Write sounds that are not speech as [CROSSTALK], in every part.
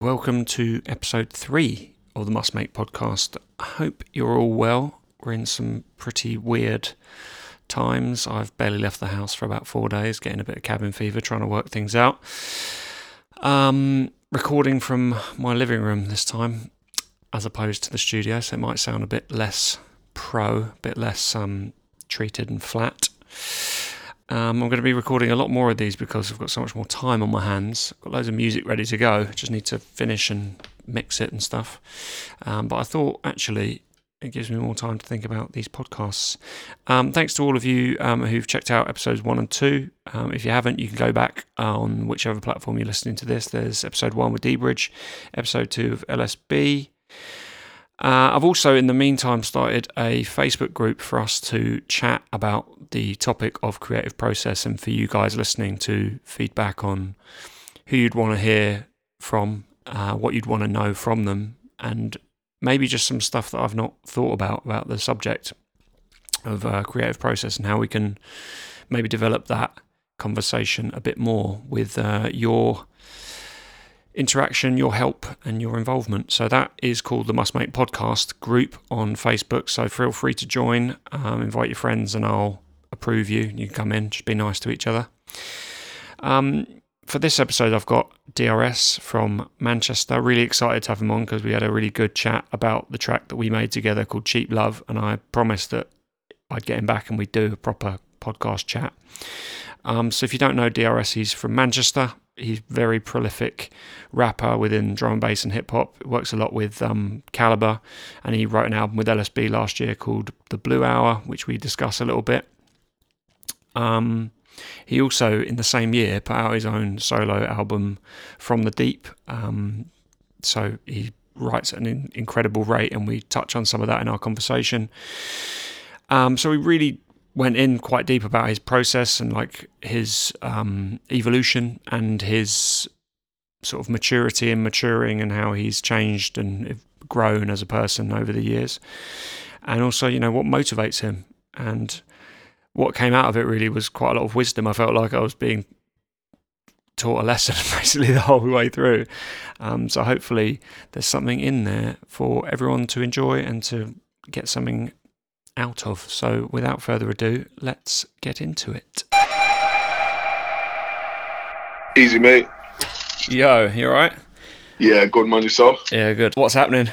Welcome to episode three of the Must Make podcast. I hope you're all well. We're in some pretty weird times. I've barely left the house for about four days, getting a bit of cabin fever, trying to work things out. Um, recording from my living room this time, as opposed to the studio, so it might sound a bit less pro, a bit less um, treated and flat. Um, I'm going to be recording a lot more of these because I've got so much more time on my hands. I've got loads of music ready to go. Just need to finish and mix it and stuff. Um, but I thought actually it gives me more time to think about these podcasts. Um, thanks to all of you um, who've checked out episodes one and two. Um, if you haven't, you can go back on whichever platform you're listening to this. There's episode one with dBridge, episode two of LSB. Uh, I've also, in the meantime, started a Facebook group for us to chat about the topic of creative process and for you guys listening to feedback on who you'd want to hear from, uh, what you'd want to know from them, and maybe just some stuff that I've not thought about about the subject of uh, creative process and how we can maybe develop that conversation a bit more with uh, your interaction, your help, and your involvement. So that is called the Must Make Podcast group on Facebook. So feel free to join, um, invite your friends, and I'll approve you. You can come in, just be nice to each other. Um, for this episode, I've got DRS from Manchester. Really excited to have him on because we had a really good chat about the track that we made together called Cheap Love, and I promised that I'd get him back and we'd do a proper podcast chat. Um, so if you don't know DRS, he's from Manchester he's very prolific rapper within drum and bass and hip hop. Works a lot with um, Calibre, and he wrote an album with LSB last year called The Blue Hour, which we discuss a little bit. Um, he also, in the same year, put out his own solo album, From the Deep. Um, so he writes at an incredible rate, and we touch on some of that in our conversation. Um, so we really went in quite deep about his process and like his um, evolution and his sort of maturity and maturing and how he's changed and grown as a person over the years. And also, you know, what motivates him. And what came out of it really was quite a lot of wisdom. I felt like I was being taught a lesson [LAUGHS] basically the whole way through. Um, so hopefully, there's something in there for everyone to enjoy and to get something out of. So, without further ado, let's get into it. Easy, mate. Yo, you alright? Yeah, good man yourself. Yeah, good. What's happening?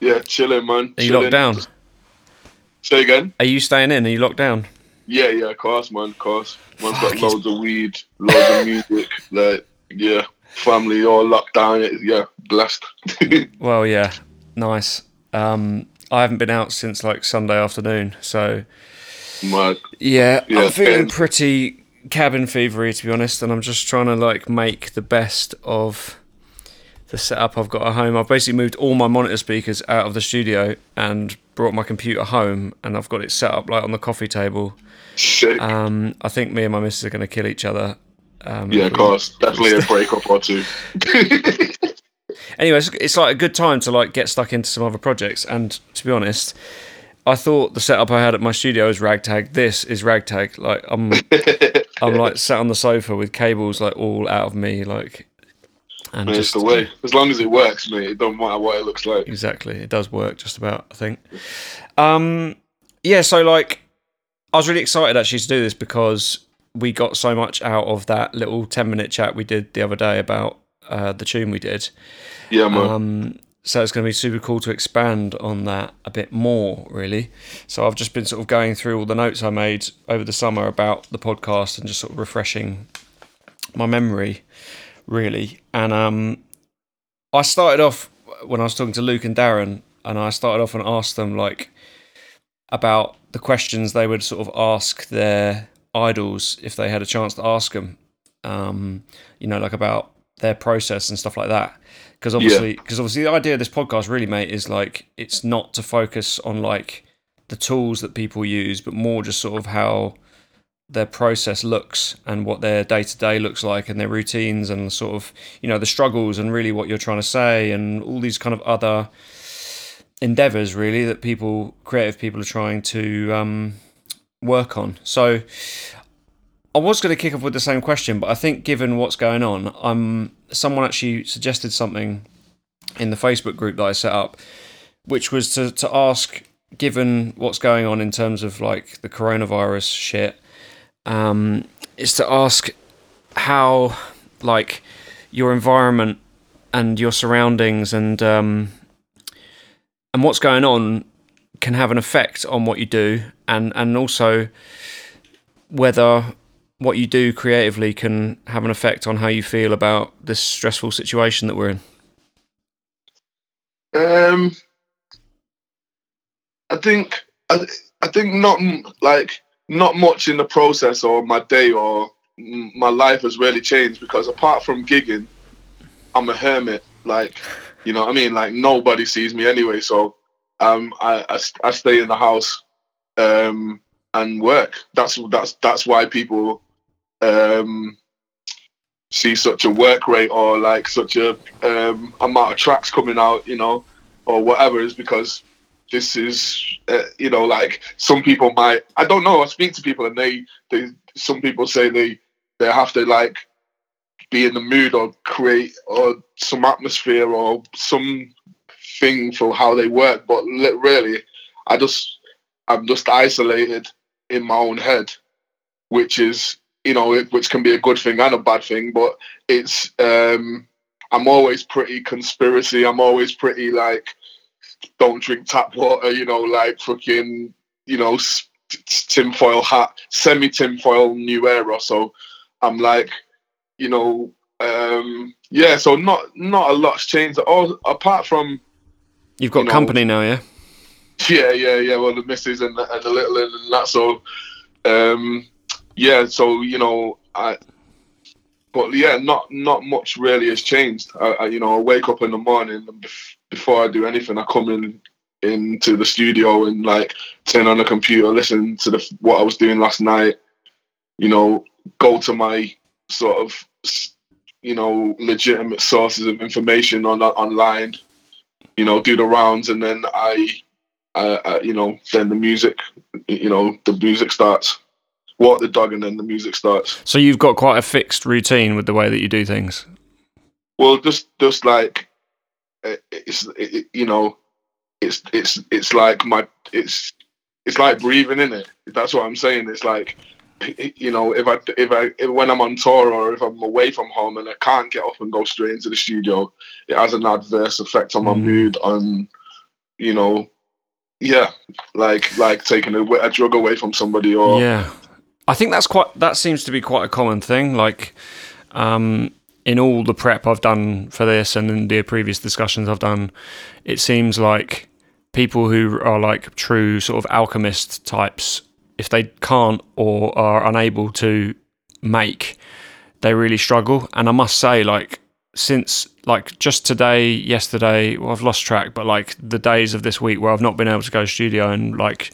Yeah, chilling, man. Are you locked down? Say again. Are you staying in? Are you locked down? Yeah, yeah, of course, man, of course. Man's got loads of weed, loads of music, [LAUGHS] like, yeah, family all locked down. Yeah, blessed. [LAUGHS] well, yeah, nice. Um, I haven't been out since like Sunday afternoon, so. Yeah, yeah I'm feeling pretty cabin fevery to be honest, and I'm just trying to like make the best of the setup I've got at home. I've basically moved all my monitor speakers out of the studio and brought my computer home, and I've got it set up like on the coffee table. Sick. Um, I think me and my missus are going to kill each other. Um, yeah, of course, definitely a [LAUGHS] breakup or two. [LAUGHS] anyway, it's, it's like a good time to like get stuck into some other projects. And to be honest, I thought the setup I had at my studio was ragtag. This is ragtag. Like I'm, [LAUGHS] I'm like sat on the sofa with cables like all out of me, like. And Man, just the way. As long as it works, mate. It don't matter what it looks like. Exactly, it does work just about. I think. Um, yeah. So like, I was really excited actually to do this because we got so much out of that little ten minute chat we did the other day about uh, the tune we did. Yeah, man. Um, so it's going to be super cool to expand on that a bit more, really. So I've just been sort of going through all the notes I made over the summer about the podcast and just sort of refreshing my memory, really. And um, I started off when I was talking to Luke and Darren, and I started off and asked them like about the questions they would sort of ask their idols if they had a chance to ask them. Um, you know, like about their process and stuff like that. Because obviously, because yeah. obviously, the idea of this podcast really, mate, is like it's not to focus on like the tools that people use, but more just sort of how their process looks and what their day to day looks like and their routines and sort of you know the struggles and really what you're trying to say and all these kind of other endeavors really that people creative people are trying to um, work on so I was going to kick off with the same question, but I think given what's going on, um, someone actually suggested something in the Facebook group that I set up, which was to to ask, given what's going on in terms of like the coronavirus shit, um, is to ask how like your environment and your surroundings and um, and what's going on can have an effect on what you do, and and also whether what you do creatively can have an effect on how you feel about this stressful situation that we're in. Um, I think I, I think not like not much in the process or my day or my life has really changed because apart from gigging, I'm a hermit. Like, you know I mean? Like nobody sees me anyway. So um, I, I, I stay in the house um, and work. That's that's that's why people um, see such a work rate or like such a um, amount of tracks coming out, you know, or whatever, is because this is, uh, you know, like some people might. I don't know. I speak to people and they, they, some people say they, they have to like be in the mood or create or some atmosphere or some thing for how they work. But really, I just, I'm just isolated in my own head, which is you know, which can be a good thing and a bad thing. But it's um, I'm always pretty conspiracy. I'm always pretty like don't drink tap water. You know, like fucking you know tinfoil hat, semi tinfoil new era. So I'm like, you know, um, yeah. So not not a lot's changed at all, apart from you've got you know, company now, yeah. [LAUGHS] Yeah, yeah, yeah. Well, the missus and the, and the little and that. So, um, yeah, so you know, I. But yeah, not not much really has changed. I, I you know, I wake up in the morning and before I do anything, I come in into the studio and like turn on the computer, listen to the what I was doing last night. You know, go to my sort of you know legitimate sources of information on online. You know, do the rounds, and then I, I, I you know, then the music, you know, the music starts walk the dog, and then the music starts. So you've got quite a fixed routine with the way that you do things. Well, just just like it's it, you know, it's it's it's like my it's it's like breathing in it. That's what I'm saying. It's like you know, if I if I if, when I'm on tour or if I'm away from home and I can't get up and go straight into the studio, it has an adverse effect on my mm. mood, on you know, yeah, like like taking a, a drug away from somebody or yeah. I think that's quite. That seems to be quite a common thing. Like, um, in all the prep I've done for this and in the previous discussions I've done, it seems like people who are like true sort of alchemist types, if they can't or are unable to make, they really struggle. And I must say, like, since like just today, yesterday, well, I've lost track, but like the days of this week where I've not been able to go to studio and like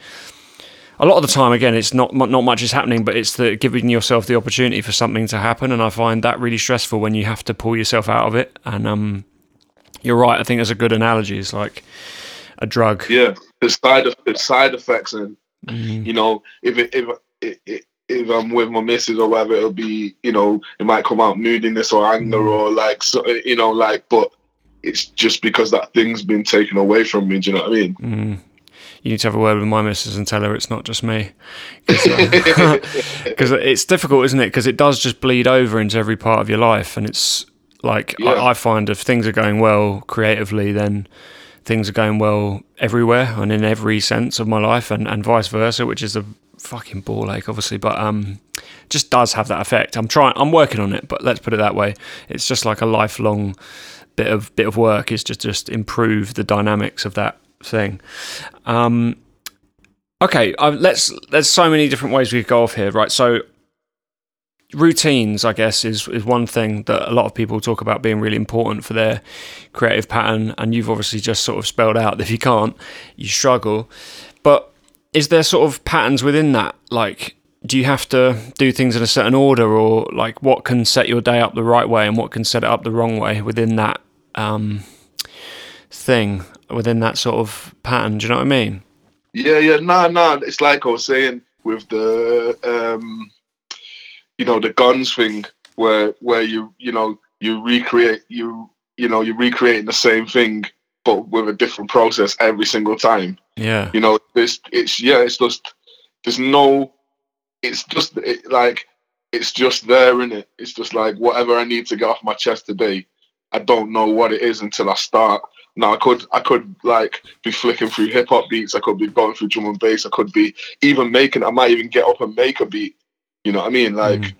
a lot of the time, again, it's not not much is happening, but it's the giving yourself the opportunity for something to happen, and I find that really stressful when you have to pull yourself out of it. And um, you're right. I think there's a good analogy. It's like a drug. Yeah, the side the side effects, and mm. you know, if it, if it, if I'm with my missus or whatever, it'll be you know, it might come out moodiness or anger mm. or like so, you know, like, but it's just because that thing's been taken away from me. Do you know what I mean? Mm you need to have a word with my missus and tell her it's not just me. Because uh, [LAUGHS] it's difficult, isn't it? Because it does just bleed over into every part of your life. And it's like, yeah. I, I find if things are going well creatively, then things are going well everywhere and in every sense of my life and, and vice versa, which is a fucking ball ache, obviously, but um, just does have that effect. I'm trying, I'm working on it, but let's put it that way. It's just like a lifelong bit of bit of work is just just improve the dynamics of that thing. Um, okay, let's. There's so many different ways we could go off here, right? So routines, I guess, is is one thing that a lot of people talk about being really important for their creative pattern, and you've obviously just sort of spelled out that if you can't, you struggle. But is there sort of patterns within that, like? Do you have to do things in a certain order, or like what can set your day up the right way and what can set it up the wrong way within that um, thing? Within that sort of pattern. Do you know what I mean? Yeah, yeah, no, nah, no. Nah. It's like I was saying with the, um, you know the guns thing where where you you know you recreate you you know you're recreating the same thing but with a different process every single time. Yeah. You know, it's it's yeah, it's just there's no, it's just it, like it's just there in it. It's just like whatever I need to get off my chest today. I don't know what it is until I start. Now I could I could like be flicking through hip hop beats. I could be going through drum and bass. I could be even making. I might even get up and make a beat. You know what I mean? Like,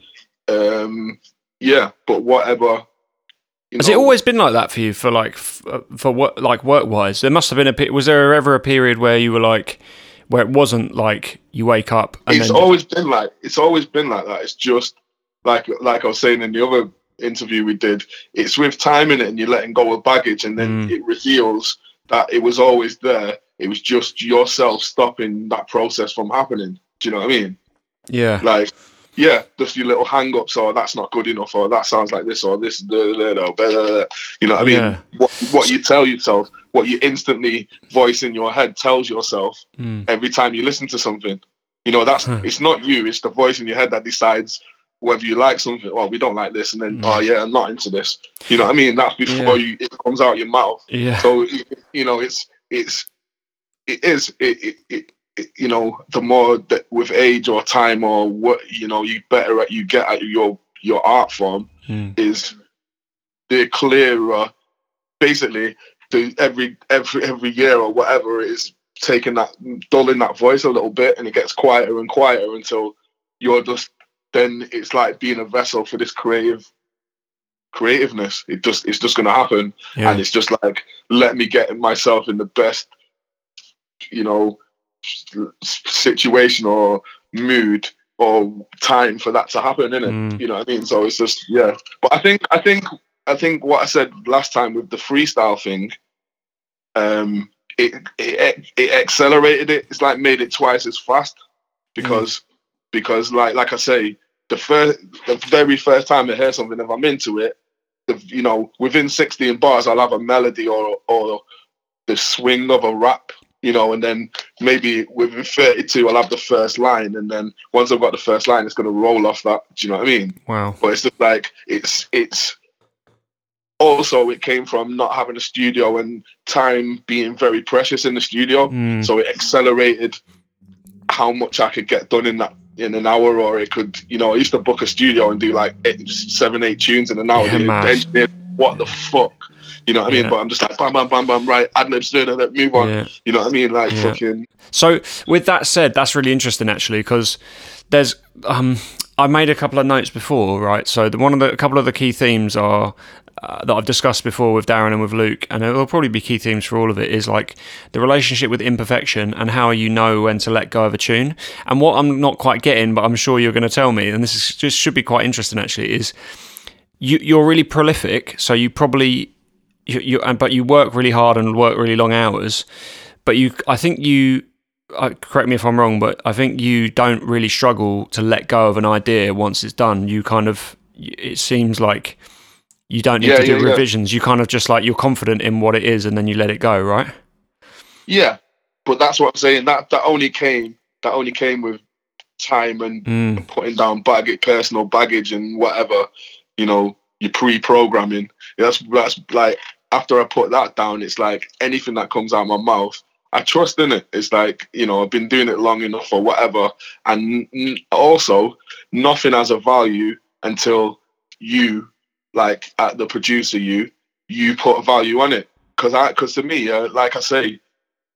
mm. um, yeah. But whatever has know, it always been like that for you for like uh, for what like work wise? There must have been a was there ever a period where you were like where it wasn't like you wake up it's always been like it's always been like that. It's just like like I was saying in the other interview we did, it's with time in it and you're letting go of baggage and then mm. it reveals that it was always there. It was just yourself stopping that process from happening. Do you know what I mean? Yeah. Like yeah, just your little hang ups, or that's not good enough, or that sounds like this, or this, blah, blah, blah, blah, you know what I mean? Yeah. What, what you tell yourself, what you instantly voice in your head tells yourself mm. every time you listen to something. You know, that's it's not you, it's the voice in your head that decides whether you like something. Well, we don't like this, and then mm. oh yeah, I'm not into this. You know what I mean? That's before yeah. you it comes out your mouth. Yeah. So you know, it's it's it is it, it, you know, the more that with age or time or what you know, you better at you get at your your art form mm. is the clearer. Basically, the every every every year or whatever it is taking that dulling that voice a little bit, and it gets quieter and quieter until you're just then it's like being a vessel for this creative creativeness. It just it's just gonna happen, yeah. and it's just like let me get myself in the best, you know, situation or mood or time for that to happen, innit? Mm. You know what I mean? So it's just yeah. But I think I think I think what I said last time with the freestyle thing, um, it it, it accelerated it. It's like made it twice as fast because mm. because like like I say, the first the very first time I hear something, if I'm into it, the, you know, within 16 bars, I'll have a melody or or the swing of a rap you know, and then maybe within 32, I'll have the first line. And then once I've got the first line, it's going to roll off that. Do you know what I mean? Wow. But it's just like, it's, it's, also it came from not having a studio and time being very precious in the studio. Mm. So it accelerated how much I could get done in that in an hour, or it could, you know, I used to book a studio and do like eight, seven, eight tunes in an hour. Yeah, what the fuck? You know what I mean? But I'm just like bam, bam, bam, bam, right, ad libs, move on. Yeah. You know what I mean? Like yeah. fucking. So with that said, that's really interesting actually because there's um I made a couple of notes before, right? So the, one of the a couple of the key themes are uh, that I've discussed before with Darren and with Luke, and it will probably be key themes for all of it, is like the relationship with imperfection and how you know when to let go of a tune. And what I'm not quite getting, but I'm sure you're going to tell me, and this is just should be quite interesting actually, is you, you're really prolific, so you probably you, you but you work really hard and work really long hours. But you, I think you, uh, correct me if I'm wrong, but I think you don't really struggle to let go of an idea once it's done. You kind of, it seems like you don't need yeah, to do yeah, revisions. Yeah. You kind of just like you're confident in what it is, and then you let it go, right? Yeah, but that's what I'm saying. That that only came that only came with time and mm. putting down baggage, personal baggage, and whatever. You know, your pre-programming. That's that's like after I put that down, it's like anything that comes out of my mouth, I trust in it. It's like you know I've been doing it long enough or whatever, and also nothing has a value until you, like at the producer, you you put value on it. Because I, because to me, uh, like I say,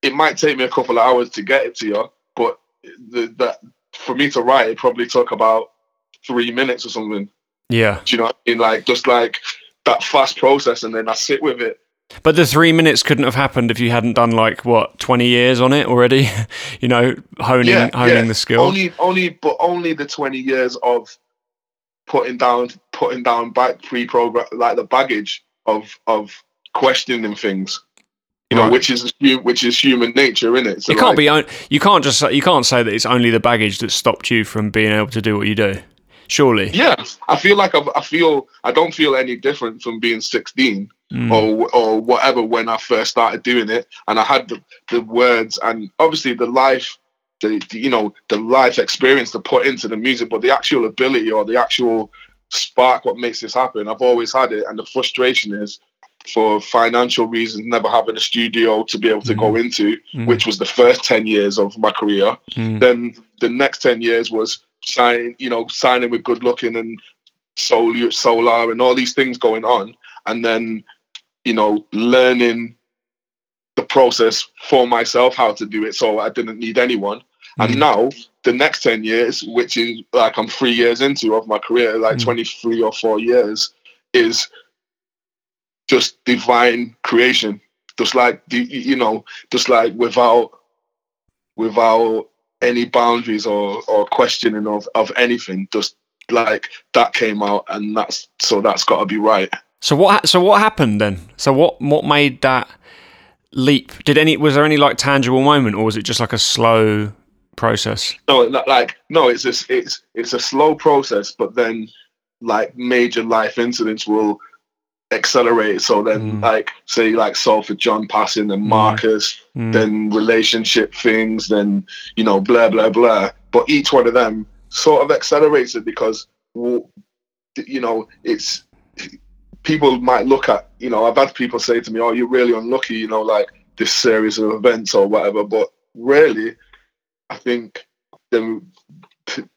it might take me a couple of hours to get it to you, but the, that for me to write, it probably took about three minutes or something. Yeah. Do you know what I mean? Like just like that fast process and then I sit with it. But the three minutes couldn't have happened if you hadn't done like what twenty years on it already. [LAUGHS] you know, honing yeah, honing yeah. the skill. Only only but only the twenty years of putting down putting down back pre program like the baggage of of questioning things. You know, right. which is which is human nature, in it. So you can't like, be you can't just you can't say that it's only the baggage that stopped you from being able to do what you do surely. Yeah, I feel like I've, i feel I don't feel any different from being 16 mm. or or whatever when I first started doing it, and I had the, the words and obviously the life the, the you know the life experience to put into the music, but the actual ability or the actual spark what makes this happen. I've always had it, and the frustration is for financial reasons, never having a studio to be able to go into, which was the first 10 years of my career. Mm. Then the next 10 years was signing, you know, signing with good looking and solar, solar and all these things going on. And then, you know, learning the process for myself, how to do it. So I didn't need anyone. And Mm. now the next 10 years, which is like I'm three years into of my career, like Mm. 23 or four years, is just divine creation. Just like the you know, just like without without any boundaries or or questioning of of anything. Just like that came out and that's so that's gotta be right. So what? So what happened then? So what? What made that leap? Did any? Was there any like tangible moment, or was it just like a slow process? No, like no, it's just it's it's a slow process, but then like major life incidents will accelerate. So then, Mm. like say like Salford John passing and Mm. Marcus, Mm. then relationship things, then you know blah blah blah. But each one of them sort of accelerates it because you know it's people might look at you know I've had people say to me, "Oh, you're really unlucky," you know, like this series of events or whatever. But really, I think them,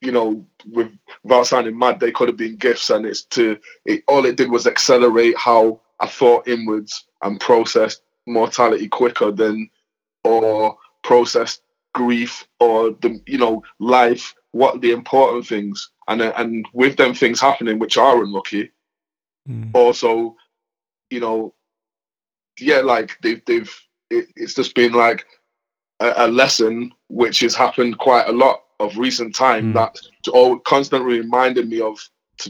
you know, with without sounding mad, they could have been gifts, and it's to it. All it did was accelerate how I thought inwards and processed mortality quicker than, or processed grief or the you know life. What the important things, and and with them things happening which are unlucky, Mm. also, you know, yeah, like they've they've it, it's just been like a, a lesson which has happened quite a lot of recent time Mm. that all constantly reminded me of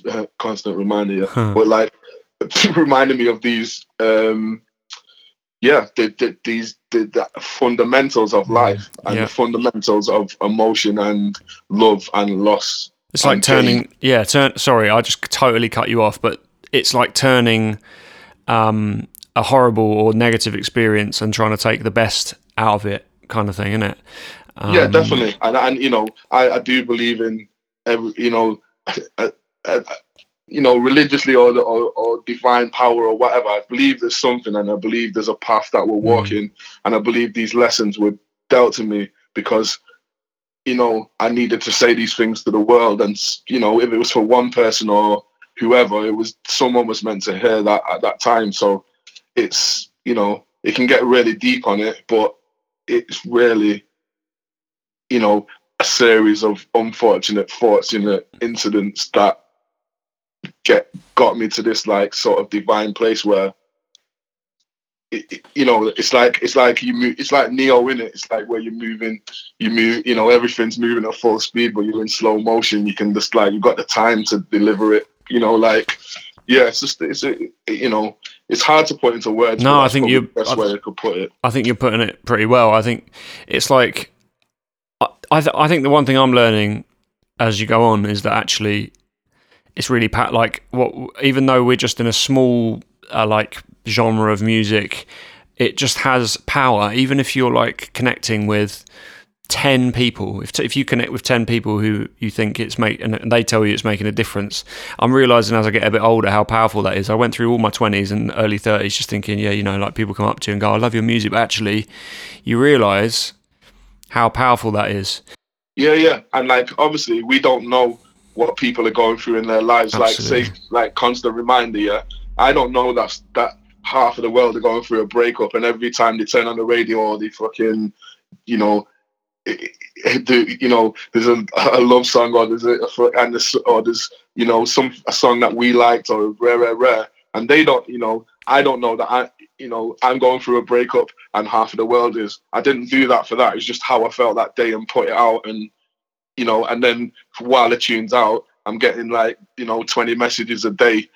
uh, constant reminder, yeah, Huh. but like [LAUGHS] reminded me of these um yeah the, the, these the, the fundamentals of life and Yeah. the fundamentals of emotion and love and loss It's like turning. Yeah. Turn. Sorry, I just totally cut you off, but it's like turning um, a horrible or negative experience and trying to take the best out of it, kind of thing, isn't it? Um, yeah, definitely. And and you know, I, I do believe in every you know, uh, uh, you know, religiously or, or or divine power or whatever. I believe there's something, and I believe there's a path that we're walking, and I believe these lessons were dealt to me because. You know, I needed to say these things to the world, and you know, if it was for one person or whoever, it was someone was meant to hear that at that time. So, it's you know, it can get really deep on it, but it's really you know, a series of unfortunate, fortunate incidents that get got me to this like sort of divine place where, it, it- you know, it's like it's like you move, it's like Neo in it. It's like where you're moving, you move, you know, everything's moving at full speed, but you're in slow motion. You can just like you've got the time to deliver it. You know, like yeah, it's just it's a, you know, it's hard to put into words. No, I think you- the best I- way I could put it. I think you're putting it pretty well. I think it's like I I, th- I think the one thing I'm learning as you go on is that actually it's really pat like what even though we're just in a small uh, like genre of music, it just has power. Even if you're like connecting with. 10 people if, if you connect with 10 people who you think it's make and they tell you it's making a difference i'm realizing as i get a bit older how powerful that is i went through all my 20s and early 30s just thinking yeah you know like people come up to you and go i love your music but actually you realize how powerful that is Yeah, yeah, and like obviously we don't know what people are going through in their lives. Like say, like constant reminder. Yeah, I don't know that's that half of the world are going through a breakup, and every time they turn on the radio or they fucking, you know, [LAUGHS] the, you know, there's a, a love song or there's a, and there's, or there's you know some a song that we liked or rare, rare, rare, and they don't, you know, I don't know that I, you know, I'm going through a breakup and half of the world is. I didn't do that for that. It's just how I felt that day and put it out and you know, and then while the tune's out, I'm getting like, you know, 20 messages a day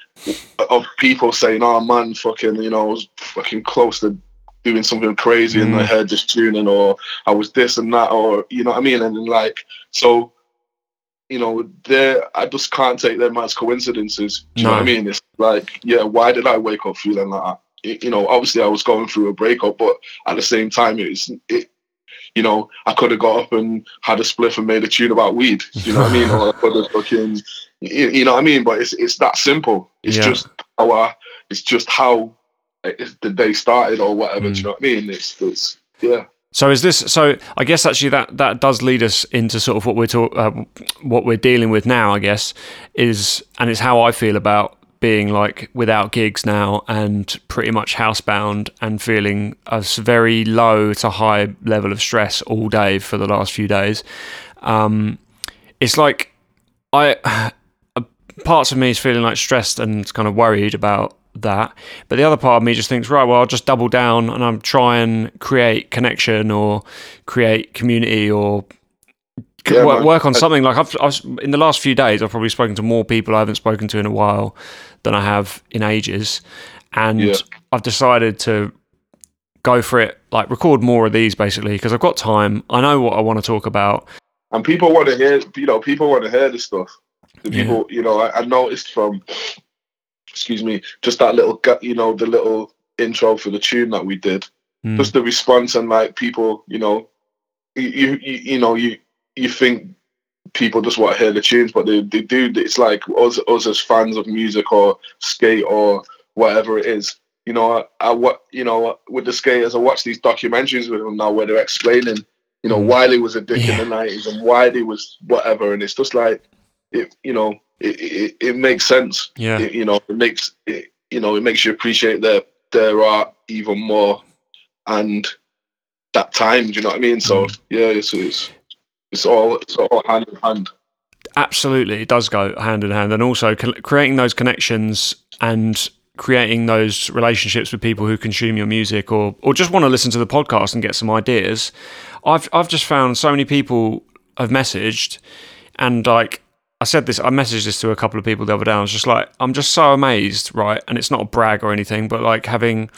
of people saying, oh man, fucking, you know, I was fucking close to doing something crazy and I Mm. heard this tune and or I was this and that or, you know what I mean? And then like, so, you know, there, I just can't take them as coincidences. Do you know what I mean? It's like, yeah, why did I wake up feeling like that? You know, obviously I was going through a breakup, but at the same time, it's, it, you know, I could have got up and had a spliff and made a tune about weed. You know what I mean? [LAUGHS] Or I could have fucking, you, you know what I mean? But it's it's that simple. It's Yeah. just how it's just how the day started or whatever. Do Mm. you know what I mean? It's it's yeah. So is this? So I guess actually that that does lead us into sort of what we're talk, uh, what we're dealing with now. I guess is and it's how I feel about being like without gigs now and pretty much housebound and feeling a very low to high level of stress all day for the last few days. Um, it's like I [SIGHS] parts of me is feeling like stressed and kind of worried about that. But the other part of me just thinks, right, well, I'll just double down and I'm try and create connection or create community or Yeah, work, man. work on something. Like I've, I've in the last few days, I've probably spoken to more people I haven't spoken to in a while than I have in ages, and Yeah. I've decided to go for it. Like record more of these basically because I've got time. I know what I want to talk about. and people want to hear you know people want to hear this stuff the Yeah. people you know I, I noticed from excuse me just that little you know the little intro for the tune that we did Mm. just the response and like people you know you you, you know you you think people just want to hear the tunes but they, they do it's like us us as fans of music or skate or whatever it is you know I, I what you know with the skaters I watch these documentaries with them now where they're explaining you know Mm. why they was a dick Yeah. in the nineties and why they was whatever, and it's just like it, you know, it it, it makes sense. Yeah. It, you know, it makes it, you know, it makes you appreciate their their art even more, and that time. Do you know what I mean? So Mm. yeah, it's it's it's all it's all hand in hand. absolutely it does go hand in hand and also creating those connections and creating those relationships with people who consume your music or or just want to listen to the podcast and get some ideas i've i've just found so many people have messaged and like I said this, I messaged this to a couple of people the other day. I was just like, I'm just so amazed, right? And it's not a brag or anything, but like having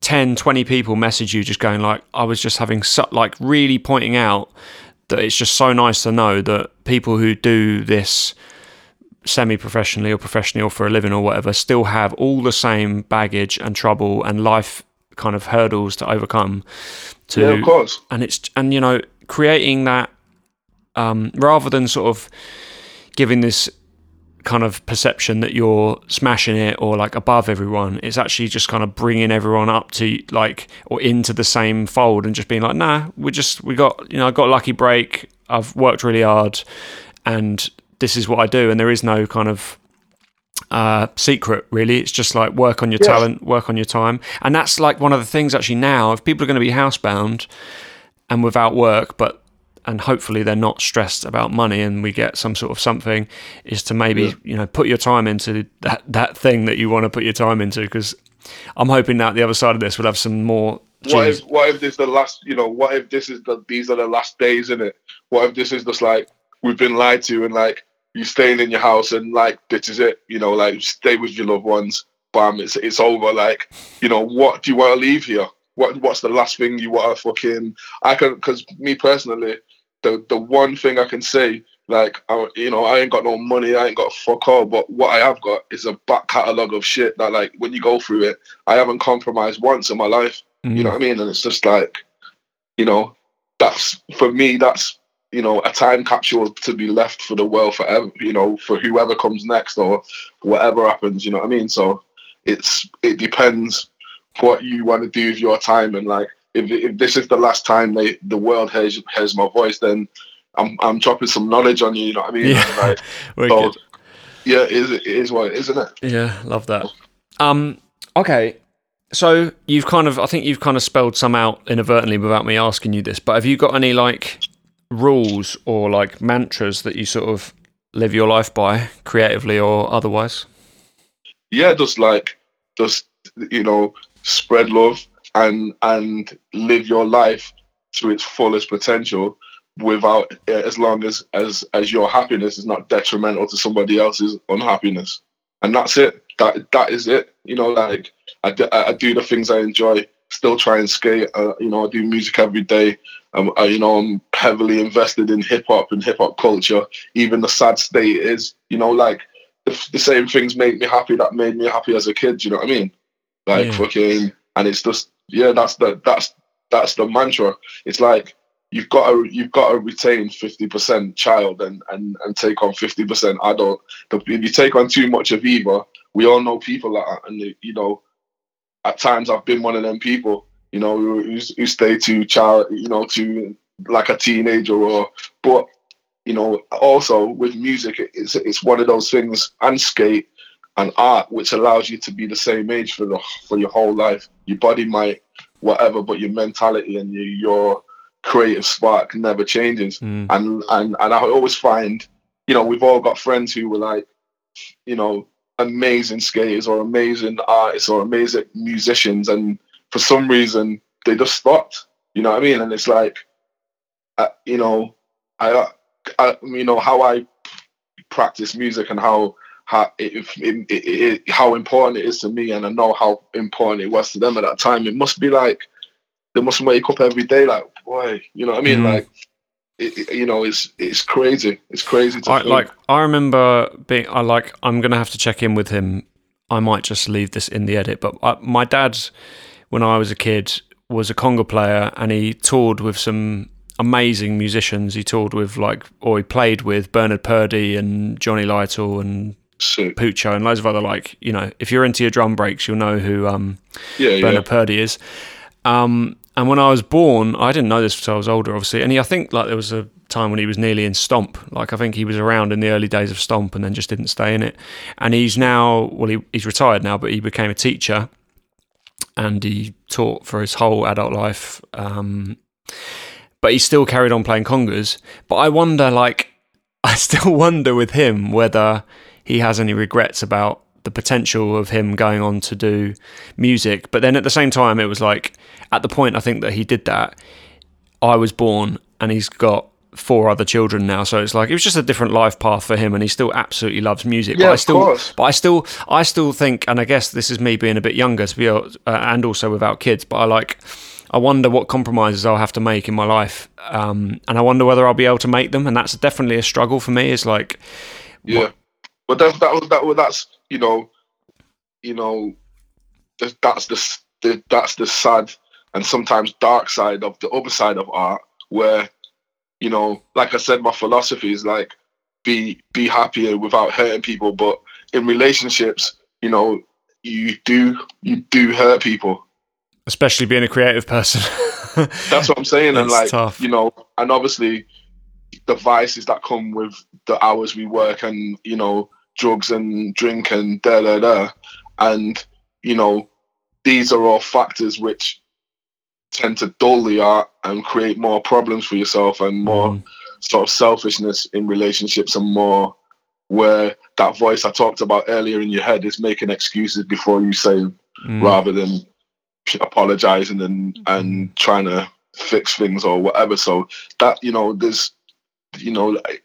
10, 20 people message you just going like, I was just having so, like really pointing out that it's just so nice to know that people who do this semi-professionally or professionally or for a living or whatever still have all the same baggage and trouble and life kind of hurdles to overcome to yeah, of course. and it's and you know creating that um, rather than sort of giving this kind of perception that you're smashing it or like above everyone it's actually just kind of bringing everyone up to like or into the same fold and just being like nah we just we got you know i got a lucky break. I've worked really hard and this is what i do. And there is no kind of uh, secret really. It's just like work on your Yeah. talent work on your time. And that's like one of the things actually now if people are going to be housebound and without work but and hopefully they're not stressed about money and we get some sort of something is to maybe Yeah. you know put your time into that that thing that you want to put your time into because i'm hoping that the other side of this will have some more What if what if this is the last? You know, what if this is the these are the last days in it? What if this is just like we've been lied to and like you're staying in your house and like this is it? You know, like stay with your loved ones. Bam, it's it's over. Like, you know, what do you want to leave here? What what's the last thing you want to fucking? I can because me personally, the the one thing I can say. Like I, you know, I ain't got no money. I ain't got fuck all. But what I have got is a back catalogue of shit that, like, when you go through it, I haven't compromised once in my life. You know mm. what I mean? And it's just like, you know, that's for me, that's, you know, a time capsule to be left for the world forever, you know, for whoever comes next or whatever happens, you know what I mean? So it's, it depends what you want to do with your time. And like, if, if this is the last time they, the world hears, hears my voice, then I'm, I'm dropping some knowledge on you, you know what I mean? Yeah. Like, [LAUGHS] so, yeah, it is, it is what it is, isn't it? Yeah, love that. Um, okay, so you've kind of, I think you've kind of spelled some out inadvertently without me asking you this, but have you got any like rules or like mantras that you sort of live your life by, creatively or otherwise? yeah, just like just you know, spread love and and live your life to its fullest potential without as long as as as your happiness is not detrimental to somebody else's unhappiness and that's it that that is it you know like i, do- I I do the things i enjoy still try and skate uh, you know i do music every day um, I, you know i'm heavily invested in hip-hop and hip-hop culture even the sad state is you know like the, the same things make me happy that made me happy as a kid. You know what I mean? Like Yeah. fucking, and it's just yeah, that's the that's that's the mantra. It's like you've got to you've got to retain fifty percent child and and and take on fifty percent adult. If you take on too much of either, we all know people like that, and you know, at times I've been one of them people. You know, who, who stay too child, you know, to like a teenager or but you know also with music it's it's one of those things and skate and art which allows you to be the same age for the for your whole life. Your body might whatever but your mentality and your, your creative spark never changes. Mm. and and and I always find you know we've all got friends who were like you know amazing skaters or amazing artists or amazing musicians and for some reason they just stopped. You know what I mean? And it's like uh, you know, I, I, you know, how I practice music and how how it, it, it, how important it is to me, and I know how important it was to them at that time. It must be like they must wake up every day, like, boy, you know what I mean? Mm. Like, it, you know, it's it's crazy. It's crazy to I think. like. I remember being. I like. I'm gonna have to check in with him. I might just leave this in the edit, but I, my dad, when I was a kid, was a conga player, and he toured with some amazing musicians. He toured with like, or he played with Bernard Purdie and Johnny Lytle and Shit. Puccio and loads of other like. You know, if you're into your drum breaks, you'll know who um, Yeah, yeah. Bernard Purdie is. Um, and when I was born, I didn't know this until I was older, obviously. And he, I think like there was a time when he was nearly in Stomp. Like I think he was around in the early days of Stomp and then just didn't stay in it. And he's now, well, he, he's retired now, but he became a teacher and he taught for his whole adult life. Um, but he still carried on playing congas. But I wonder, like, [LAUGHS] I still wonder with him whether he has any regrets about the potential of him going on to do music. But then at the same time, it was like at the point I think that he did that, I was born and he's got four other children now. So it's like it was just a different life path for him, and he still absolutely loves music. Yeah, but I of still, course. but I still, I still think, and I guess this is me being a bit younger to be, uh, and also without kids. But I like. I wonder what compromises I'll have to make in my life, um, and I wonder whether I'll be able to make them. And that's definitely a struggle for me. It's like, Yeah, but that that was that that's you know, you know, that's the, the that's the sad and sometimes dark side of the other side of art, where you know, like I said, my philosophy is like be be happier without hurting people, but in relationships, you know, you do you do hurt people. especially being a creative person. [LAUGHS] That's what I'm saying, and like tough. you know, and obviously the vices that come with the hours we work, and you know, drugs and drink and da da da, and you know, these are all factors which tend to dull the art and create more problems for yourself and more Mm. sort of selfishness in relationships and more where that voice I talked about earlier in your head is making excuses before you say them Mm. rather than apologizing and and trying to fix things or whatever. So that you know, there's you know, like,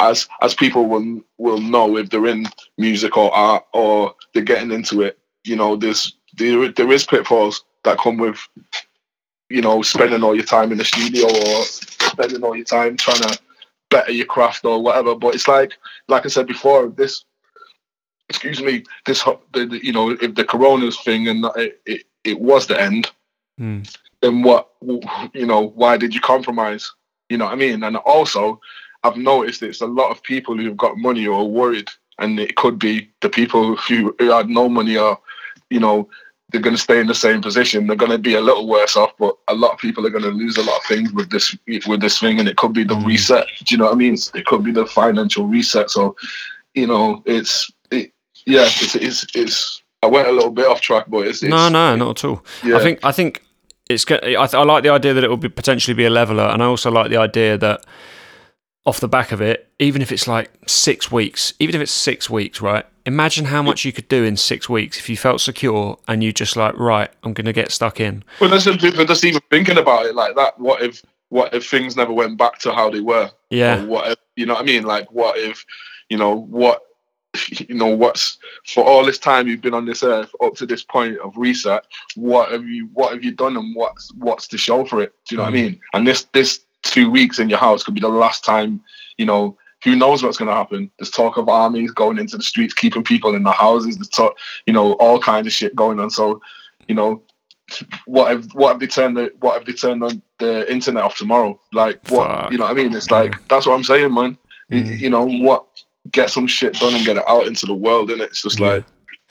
as as people will will know if they're in music or art or they're getting into it, you know, there's there there is pitfalls that come with you know spending all your time in the studio or spending all your time trying to better your craft or whatever. But it's like like I said before, this excuse me, this the, the, you know if the coronas thing and it, it, it was the end, Mm. then what you know why did you compromise? You know what I mean? And also, I've noticed it's a lot of people who've got money or are worried, and it could be the people who, who had no money are, you know they're going to stay in the same position. They're going to be a little worse off, but a lot of people are going to lose a lot of things with this with this thing, and it could be the Mm. reset. Do you know what I mean? It could be the financial reset. So, you know, it's it, yeah, it's it's it's. I went a little bit off track, but it's, it's No, no, not at all. Yeah. I think I think it's. I, th- I like the idea that it will be potentially be a leveler, and I also like the idea that off the back of it, even if it's like six weeks, even if it's six weeks, right? Imagine how much you could do in six weeks if you felt secure and you just like, right, I'm going to get stuck in. Well, there's some people just even thinking about it like that. What if what if things never went back to how they were? Yeah, Or what if you know what I mean? Like what if you know what [LAUGHS] you know what's for all this time you've been on this earth up to this point of reset, what have you what have you done and what's what's to show for it? Do you know what I mm. mean? And this this two weeks in your house could be the last time, you know, who knows what's gonna happen? There's talk of armies going into the streets, keeping people in the houses, there's talk, you know, all kinds of shit going on. So, you know, what have what if they turned the what if they turn on the internet off tomorrow? Like what Fuck. you know what I mean? It's like that's what I'm saying, man. You- Mm. You know what? Get some shit done and get it out into the world, and it's just Yeah. like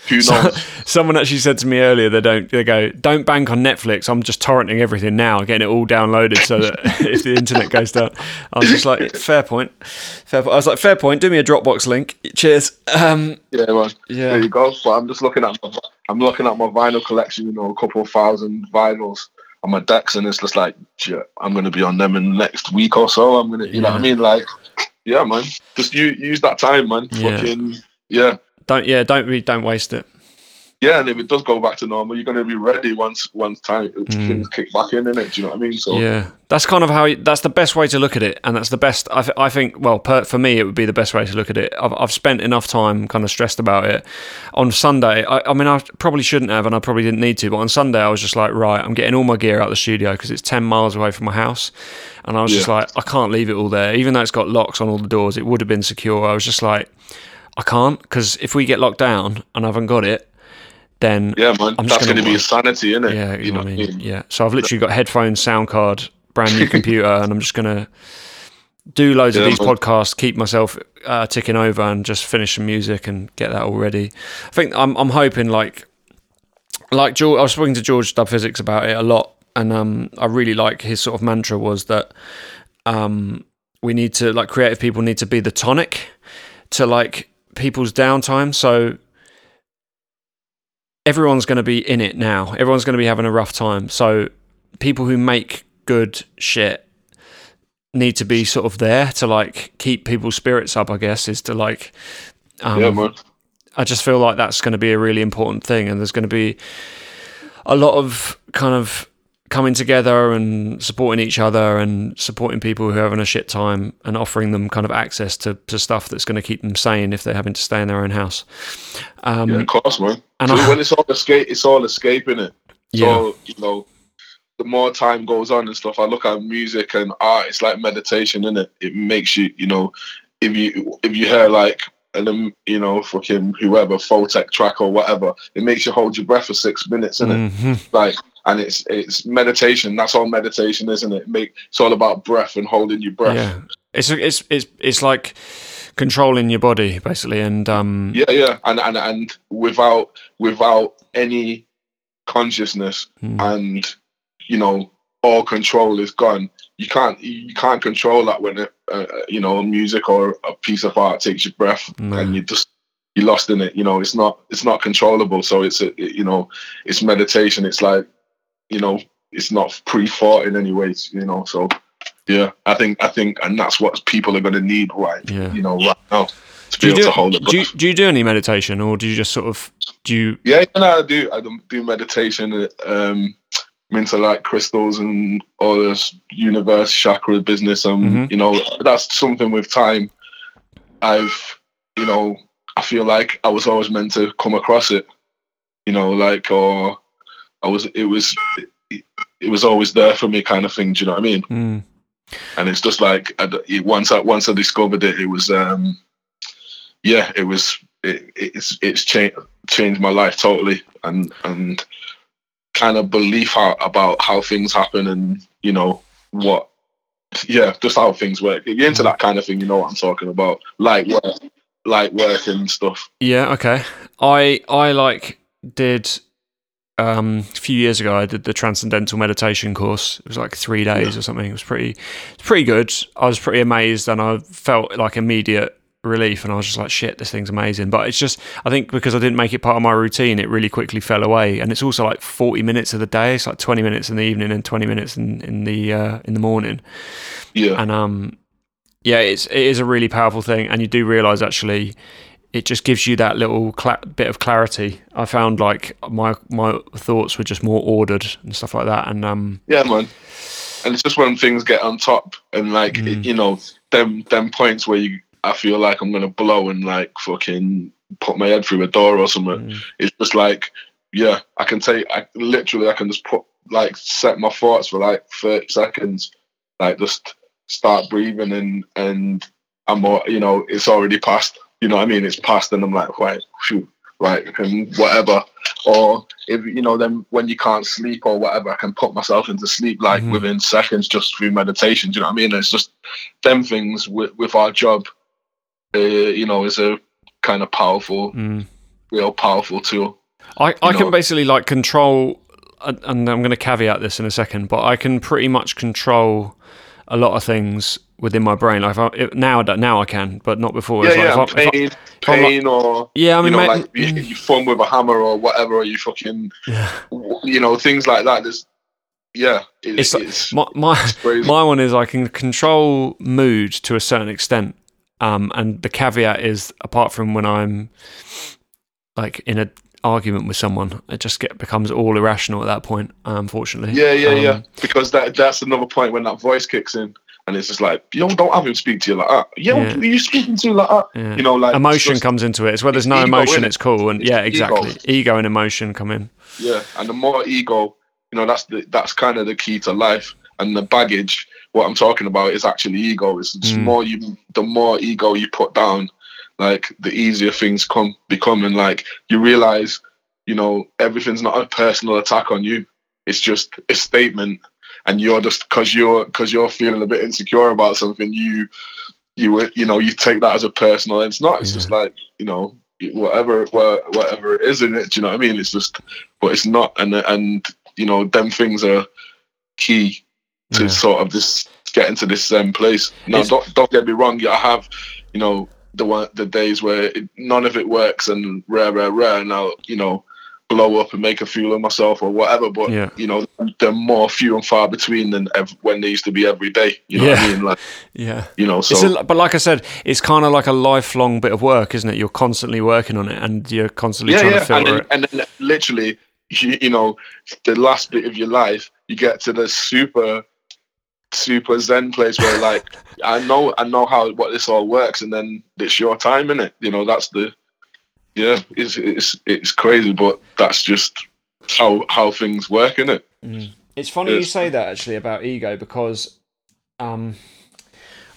who So- knows? Someone actually said to me earlier they don't they go don't bank on Netflix. I'm just torrenting everything now, getting it all downloaded so that [LAUGHS] if the internet goes down, I was just like fair point, fair. Point. I was like fair point. Do me a Dropbox link. Cheers. Um, yeah, man. yeah, There you go. But I'm just looking at my, I'm looking at my vinyl collection. You know, a couple of thousand vinyls on my decks, and it's just like, I'm gonna be on them in the next week or so. I'm gonna, you know what I mean? Like, yeah, man. Just you use that time, man. Yeah. Fucking yeah. Don't yeah don't be don't waste it. Yeah, and if it does go back to normal, you're going to be ready once once time Mm. things kick back in, innit? Do you know what I mean? So Yeah, that's kind of how you, that's the best way to look at it, and that's the best. I, th- I think. Well, per, for me, it would be the best way to look at it. I've, I've spent enough time kind of stressed about it. On Sunday, I, I mean, I probably shouldn't have, and I probably didn't need to. But on Sunday, I was just like, right, I'm getting all my gear out of the studio because it's ten miles away from my house, and I was just like, I can't leave it all there, even though it's got locks on all the doors. It would have been secure. I was just like, I can't because if we get locked down and I haven't got it, then yeah, man, I'm that's going to be insanity, innit? yeah, you, know, what I mean. Yeah. So I've literally got headphones, sound card, brand new [LAUGHS] computer, and I'm just gonna do loads of these man. podcasts, keep myself uh, ticking over, and just finish some music and get that all ready. I think I'm I'm hoping like like George. I was speaking to George Dub Phizix about it a lot, and um, I really like his sort of mantra was that um, we need to like creative people need to be the tonic to like people's downtime. So everyone's going to be in it now. Everyone's going to be having a rough time. So people who make good shit need to be sort of there to like keep people's spirits up. I guess is to like. Um, yeah, man. I just feel like that's going to be a really important thing, and there's going to be a lot of kind of coming together and supporting each other and supporting people who are having a shit time and offering them kind of access to, to stuff that's going to keep them sane if they're having to stay in their own house. Um, Yeah, of course, man. and So I- when it's all escape, it's all escaping it. yeah, So you know, the more time goes on and stuff, I look at music and art. It's like meditation, innit? It It makes you, you know, if you if you hear like and then you know fucking whoever Photek track or whatever, it makes you hold your breath for six minutes, innit? Mhm. Like, and it's it's meditation. That's all meditation, isn't it? Make it's all about breath and holding your breath. yeah. It's it's it's it's like controlling your body basically, and um, yeah, yeah. And and and without without any consciousness mm, and you know all control is gone you can't you can't control that when it, uh, you know music or a piece of art takes your breath No. and you just you're lost in it you know it's not it's not controllable so it's a, it- you know it's meditation it's like you know it's not pre-thought in any way you know so yeah i think i think and that's what people are going to need right Yeah. you know right now to do you do, to hold it do you do you do any meditation, or do you just sort of do you? Yeah, no, I do. I do do meditation. Um, I'm into like crystals and all this universe chakra business. Um, Mhm. you know, that's something with time. I've, you know, I feel like I was always meant to come across it. You know, like or I was. It was. It, it was always there for me, kind of thing. Do you know what I mean? Mm, and it's just like I it- once I once I discovered it, it was um, yeah, it was it, it's it's changed changed my life totally, and and kind of belief how, about how things happen, and you know what, yeah, just how things work. If you're into that kind of thing, you know what I'm talking about, like work, like work and stuff. yeah. Okay. I I like did um, a few years ago. I did the transcendental meditation course. It was like three days or something. It was pretty pretty good. I was pretty amazed, and I felt like immediate relief and I was just like shit this thing's amazing but it's just I think because I didn't make it part of my routine it really quickly fell away and it's also like 40 minutes of the day it's like 20 minutes in the evening and 20 minutes in, in the uh, in the morning Yeah, and um yeah it's it is a really powerful thing and you do realize actually it just gives you that little cla- bit of clarity i found like my my thoughts were just more ordered and stuff like that and um yeah, man. And it's just when things get on top, and like Mm. you know, them them points where you, I feel like I'm gonna blow and like fucking put my head through a door or something. mm, it's just like yeah i can take i literally i can just put like set my thoughts for like 30 seconds like just start breathing and and i'm more you know it's already past you know what i mean it's past and i'm like right phew, right, and whatever. Or if you know, then when you can't sleep or whatever, I can put myself into sleep like Mhm. within seconds just through meditation. Do you know what I mean? It's just them things with with our job. Uh, you know, is a kind of powerful, Mm. real powerful tool. I, I can basically like control, and I'm going to caveat this in a second, but I can pretty much control a lot of things within my brain. Like if I, if, now, I now I can, but not before. Yeah, It's like yeah, if I- pain, like- pain, or yeah. I you mean, know, ma- like you, you thumb with a hammer or whatever, or you fucking, yeah. you know, things like that. There's, yeah, it, It's it's, my my it's my one is I can control mood to a certain extent, um, and the caveat is apart from when I'm like in a argument with someone, it just get becomes all irrational at that point. Unfortunately, yeah, yeah, yeah. Um, Because that that's another point when that voice kicks in, and it's just like, you don't have him speak to you like that. Yeah, Yeah. who are you speaking to like that? yeah. You know, like emotion just- comes into it. It's where there's no ego, emotion, innit? it's cool. And It's yeah, exactly. Ego and emotion come in. Yeah, and the more ego, you know, that's the that's kind of the key to life. And the baggage, what I'm talking about, is actually ego. It's the Mm. more you, the more ego you put down, like the easier things come become, and like you realize, you know, everything's not a personal attack on you. It's just a statement, and you're just because you're because you're feeling a bit insecure about something, you you you know you take that as a personal. It's not. It's just like you know whatever whatever it is in it. Do you know what I mean? It's just, but it's not. And and you know them things are key to Yeah. sort of this getting to this um, place. Now, It's- don't don't get me wrong. I have, you know, the one the days where it, none of it works and rare, rare, rare. And I'll you know blow up and make a fool of myself or whatever. But Yeah. you know they're more few and far between than ev- when they used to be every day. You know what Yeah. I mean? Like [LAUGHS] Yeah. you know, so a, but like I said, it's kind of like a lifelong bit of work, isn't it? You're constantly working on it and you're constantly yeah, trying yeah. to And filter then, it. and then literally, you, you know, the last bit of your life, you get to the super, super zen place where like I know, I know how what this all works, and then it's your time in it. You know, that's the, yeah, it's it's it's crazy, but that's just how how things work in it. It's funny you say that actually about ego because um,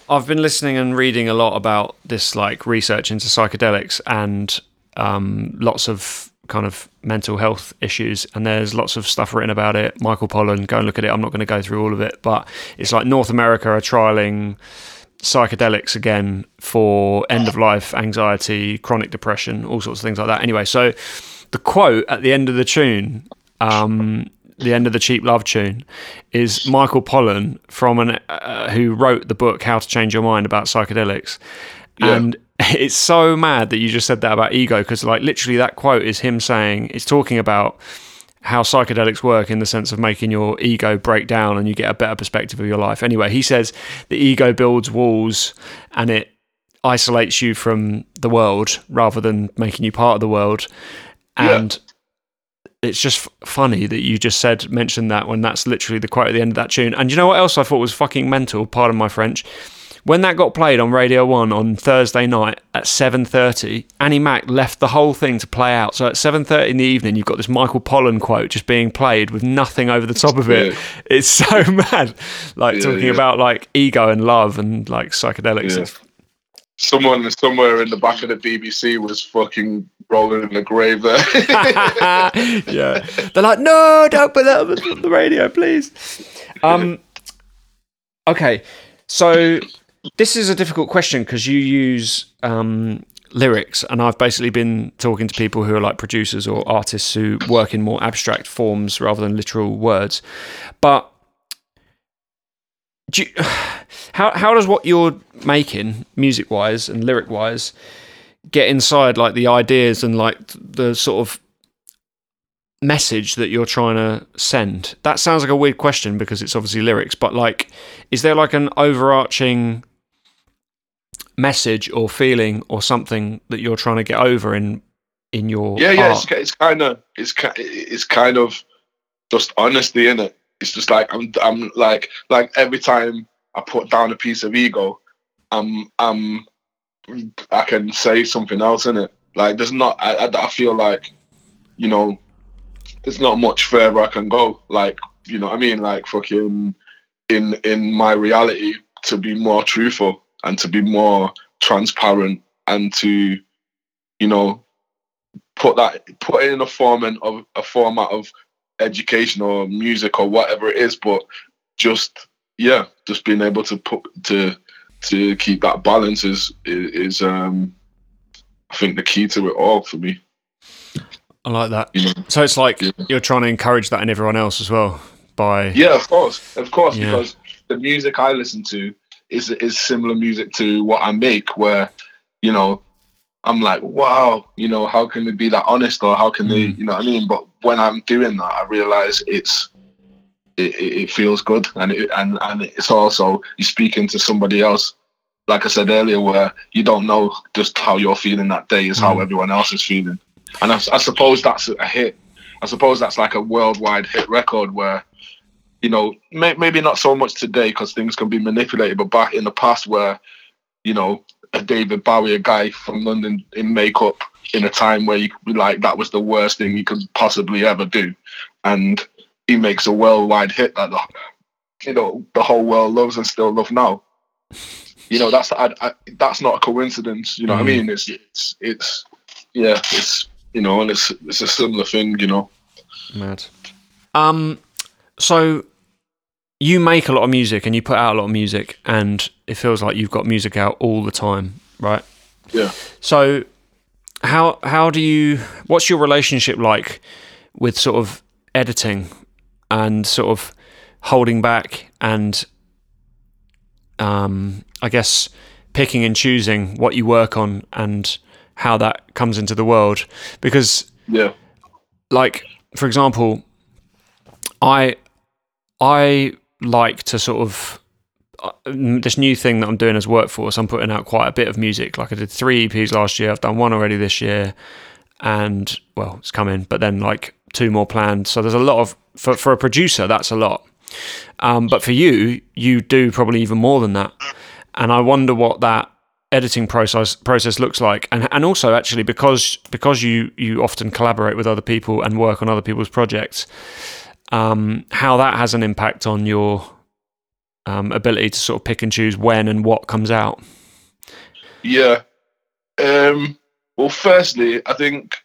I've been listening and reading a lot about this like research into psychedelics and um, lots of kind of mental health issues and there's lots of stuff written about it. Michael Pollan, go and look at it. I'm not going to go through all of it, but it's like North America are trialing psychedelics again for end of life anxiety, chronic depression, all sorts of things like that. Anyway, so the quote at the end of the tune, um, the end of the cheap love tune, is Michael Pollan from an uh, who wrote the book How to Change Your Mind about psychedelics, Yeah. and [LAUGHS] it's so mad that you just said that about ego because like literally that quote is him saying it's talking about how psychedelics work in the sense of making your ego break down and you get a better perspective of your life. Anyway, he says the ego builds walls and it isolates you from the world rather than making you part of the world. Yeah. And it's just f- funny that you just said mentioned that when that's literally the quote at the end of that tune. And you know what else I thought was fucking mental? Pardon my French. When that got played on Radio One on Thursday night at seven thirty, Annie Mac left the whole thing to play out. So at seven thirty in the evening, you've got this Michael Pollan quote just being played with nothing over the top of it. Yeah. It's so [LAUGHS] mad, like Yeah, talking yeah. about like ego and love and like psychedelics. Someone somewhere in the back of the BBC was fucking rolling in the grave there. [LAUGHS] yeah, they're like, no, don't put that on the radio, please. Um, okay, so this is a difficult question because you use um, lyrics, and I've basically been talking to people who are like producers or artists who work in more abstract forms rather than literal words. But you, [SIGHS] how how does what you're making, music wise and lyric wise, get inside like the ideas and like the sort of message that you're trying to send? That sounds like a weird question because it's obviously lyrics, but like, is there like an overarching message or feeling or something that you're trying to get over in in your Yeah, yeah, it's, it's kind of it's it's kind of just honesty in it. It's just like I'm I'm like like every time I put down a piece of ego, I'm I'm I can say something else in it. Like there's not I, I, I feel like you know there's not much further I can go. Like you know what I mean like fucking in in my reality to be more truthful and to be more transparent and to you know put that put it in a format of a format of education or music or whatever it is, but just yeah, just being able to put to to keep that balance is is um I think the key to it all for me. I like that. You know? So it's like Yeah. you're trying to encourage that in everyone else as well by Yeah, of course, of course, Yeah. because the music I listen to is is similar music to what I make, where you know I'm like, wow, you know, how can they be that honest, or how can they, Mm. you know what I mean? But when I'm doing that, I realize it's it, it feels good, and it, and and it's also you're speaking to somebody else. Like I said earlier, where you don't know just how you're feeling that day is how Mm. everyone else is feeling, and I, I suppose that's a hit. I suppose that's like a worldwide hit record where you know, may, maybe not so much today because things can be manipulated, but back in the past where, you know, a David Bowie, a guy from London in makeup in a time where you could be like that was the worst thing you could possibly ever do. And he makes a worldwide hit that the, you know, the whole world loves and still love now. You know, that's I, I, that's not a coincidence. You know what I Mhm. mean? It's it's it's yeah, it's you know, and it's it's a similar thing. You know. mad. Um, so you make a lot of music and you put out a lot of music, and it feels like you've got music out all the time, right? Yeah. So how how do you? What's your relationship like with sort of editing and sort of holding back and um, I guess picking and choosing what you work on and how that comes into the world because Yeah. like for example i i like to sort of uh, this new thing that i'm doing as workforce i'm putting out quite a bit of music. Like i did three eps last year. I've done one already this year. And well it's coming. But then like two more planned. So there's a lot of for, for a producer that's a lot. Um, but for you you do probably even more than that. And i wonder what that editing process process looks like. And and also actually because because you you often collaborate with other people and work on other people's projects um how that has an impact on your um, ability to sort of pick and choose when and what comes out Yeah. Um, well, firstly, I think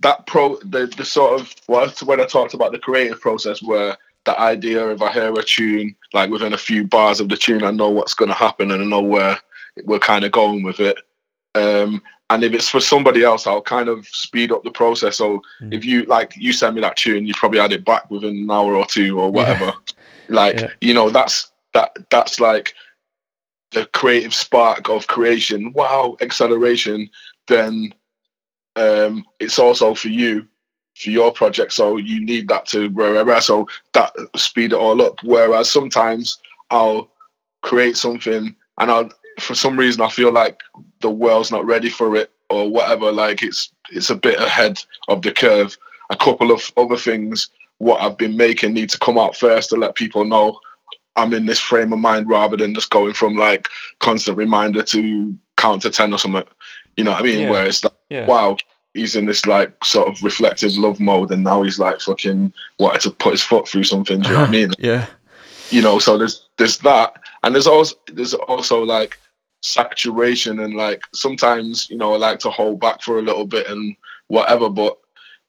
that pro the, the sort of well, when I talked about the creative process, where the idea if I hear a tune, like within a few bars of the tune, I know what's going to happen and I know where we're kind of going with it. Um, and if it's for somebody else, I'll kind of speed up the process. So Mm. if you like, you send me that tune, you probably had it back within an hour or two or whatever. [LAUGHS] Like Yeah. you know, that's that that's like the creative spark of creation. Wow, acceleration. Then um, it's also for you for your project. So you need that to wherever. So that speed it all up. Whereas sometimes I'll create something and I'll for some reason I feel like the world's not ready for it or whatever. Like it's it's a bit ahead of the curve. A couple of other things what I've been making need to come out first to let people know I'm in this frame of mind rather than just going from like constant reminder to count to ten or something. You know what I mean? Yeah. Where it's like, yeah wow, he's in this like sort of reflective love mode, and now he's like fucking wanted to put his foot through something. Do you know what I [LAUGHS] mean? yeah you know so there's there's that and there's also there's also like saturation and like sometimes you know i like to hold back for a little bit and whatever but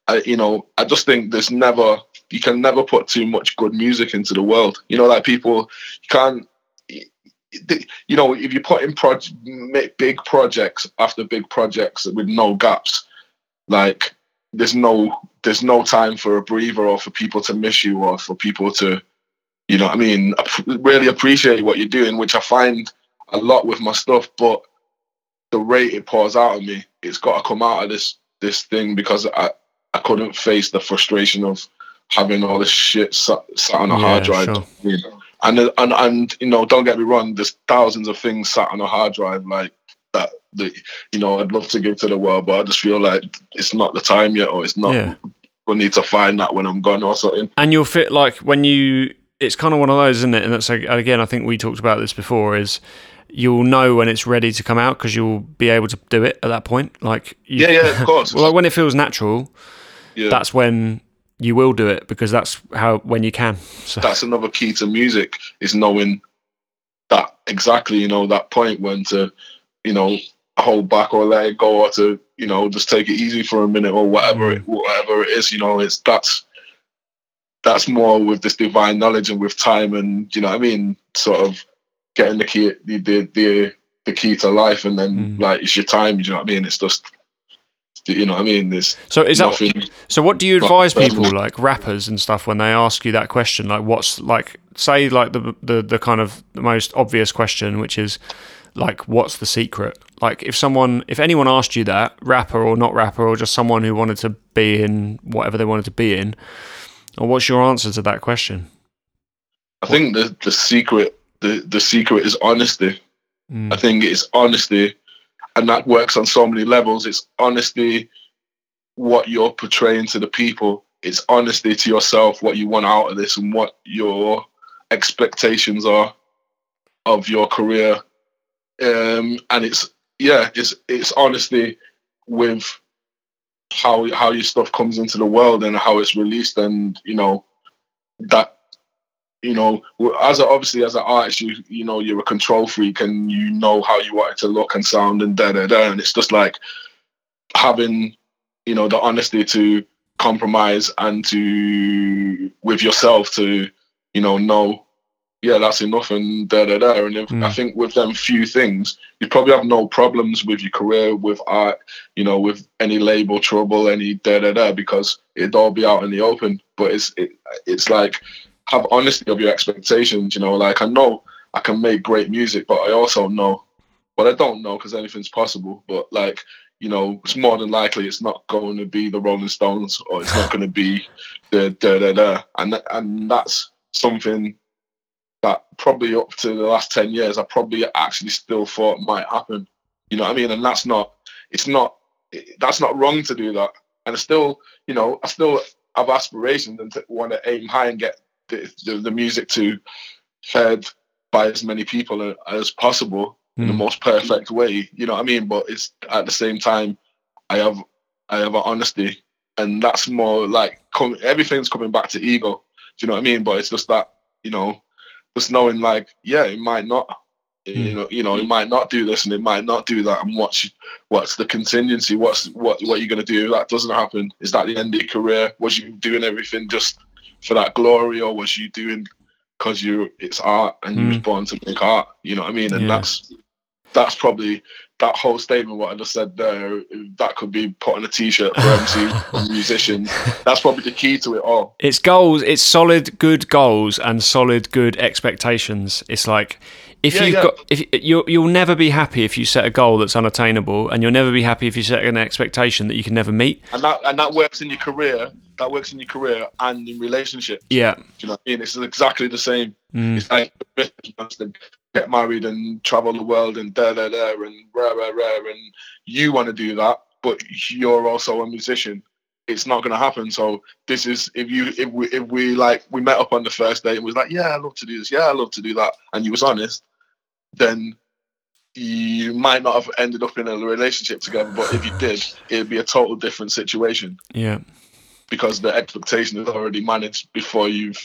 i you know i just think there's never you can never put too much good music into the world. You know like people you can't you know if you put in pro- make big projects after big projects with no gaps like there's no there's no time for a breather or for people to miss you or for people to you know I mean, really appreciate what you're doing, which I find a lot with my stuff, but the rate it pours out of me, it's got to come out of this this thing because I, I couldn't face the frustration of having all this shit sat, sat on a hard drive. sure. You know? And, uh, and and you know, don't get me wrong, there's thousands of things sat on a hard drive like that that you know I'd love to give to the world, but I just feel like it's not the time yet, or it's not. Yeah. Need to find that when I'm gone or something. and you'll fit like when you it's kind of one of those isn't it and that's like, again i think we talked about this before is you'll know when it's ready to come out because you'll be able to do it at that point like you, Yeah, yeah, of course. [LAUGHS] well like when it feels natural yeah. that's when you will do it because that's how when you can so that's another key to music is knowing that exactly you know that point when to you know hold back or let it go or to you know, just take it easy for a minute or whatever it, mm. whatever it is. You know, it's that's that's more with this divine knowledge and with time and you know what I mean, sort of getting the key the the the, the key to life and then Mm. like it's your time. You know what I mean? It's just you know what I mean. There's So is that so? What do you advise people, like rappers and stuff, when they ask you that question? Like, what's like, say, like the the the kind of the most obvious question, which is like, what's the secret? Like, if someone, if anyone asked you that, rapper or not rapper, or just someone who wanted to be in whatever they wanted to be in, or what's your answer to that question? I think the the secret the the secret is honesty. I Mm. think it's honesty, and that works on so many levels. It's honesty, what you're portraying to the people. It's honesty to yourself, what you want out of this, and what your expectations are of your career. Um, and it's yeah, it's it's honesty with how how your stuff comes into the world and how it's released, and you know that you know, as a, obviously as an artist, you you know you're a control freak and you know how you want it to look and sound and da da da, and it's just like having you know the honesty to compromise and to with yourself to you know know yeah that's enough and da da da, and if, I Mm. think with them few things you probably have no problems with your career with art, you know, with any label trouble, any da da da, because it'd all be out in the open. But it's it, it's like have honesty of your expectations. You know, like I know I can make great music, but I also know, but I don't know because anything's possible. But like you know, it's more than likely it's not going to be the Rolling Stones or it's not going to be the da da da, and and that's something that probably up to the last ten years I probably actually still thought might happen. You know what I mean? And that's not. It's not. That's not wrong to do that. And I still, you know, I still have aspirations and want to aim high and get the, the, music to heard by as many people as possible in the Mm. most perfect way. You know what I mean? But it's at the same time, I have I have an honesty, and that's more like com- everything's coming back to ego. Do you know what I mean? But it's just that you know, just knowing like, yeah, it might not. You Mm. know, you know, it might not do this and it might not do that. And what's what's the contingency? What's what what are you're gonna do if that doesn't happen? Is that the end of your career? Was you doing everything just for that glory, or was you doing because you it's art and you was hmm. born to make art? You know what I mean? And Yeah. that's that's probably that whole statement what I just said there. That could be put on a T-shirt for [LAUGHS] and musicians. That's probably the key to it all. It's goals. It's solid, good goals and solid, good expectations. It's like if Yeah, you've yeah. got, if you'll you'll never be happy if you set a goal that's unattainable, and you'll never be happy if you set an expectation that you can never meet. And that and that works in your career. That works in your career and in relationships. Yeah. Do you know what I mean? It's exactly the same. Mm. It's like [LAUGHS] get married and travel the world and da da da and rah rah rah and you want to do that, but you're also a musician. It's not going to happen. So this is if you if we if we like we met up on the first date and was like, yeah, I love to do this, yeah, I love to do that, and you was honest, then you might not have ended up in a relationship together. But if you did, it'd be a total different situation. Yeah. because the expectation is already managed before you've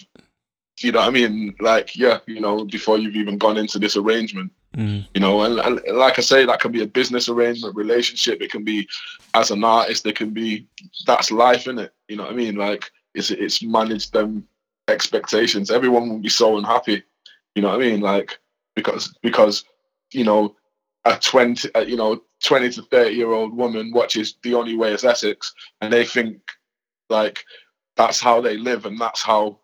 you know what I mean? Like yeah you know before you've even gone into this arrangement. Mm. you know and, and like I say that can be a business arrangement relationship. It can be as an artist it can be that's life in it you know what I mean? Like it's it's managed them expectations. Everyone will be so unhappy. You know what I mean? Like because because you know a 20 uh, you know 20 to 30 year old woman watches the only way is Essex and they think like that's how they live and that's how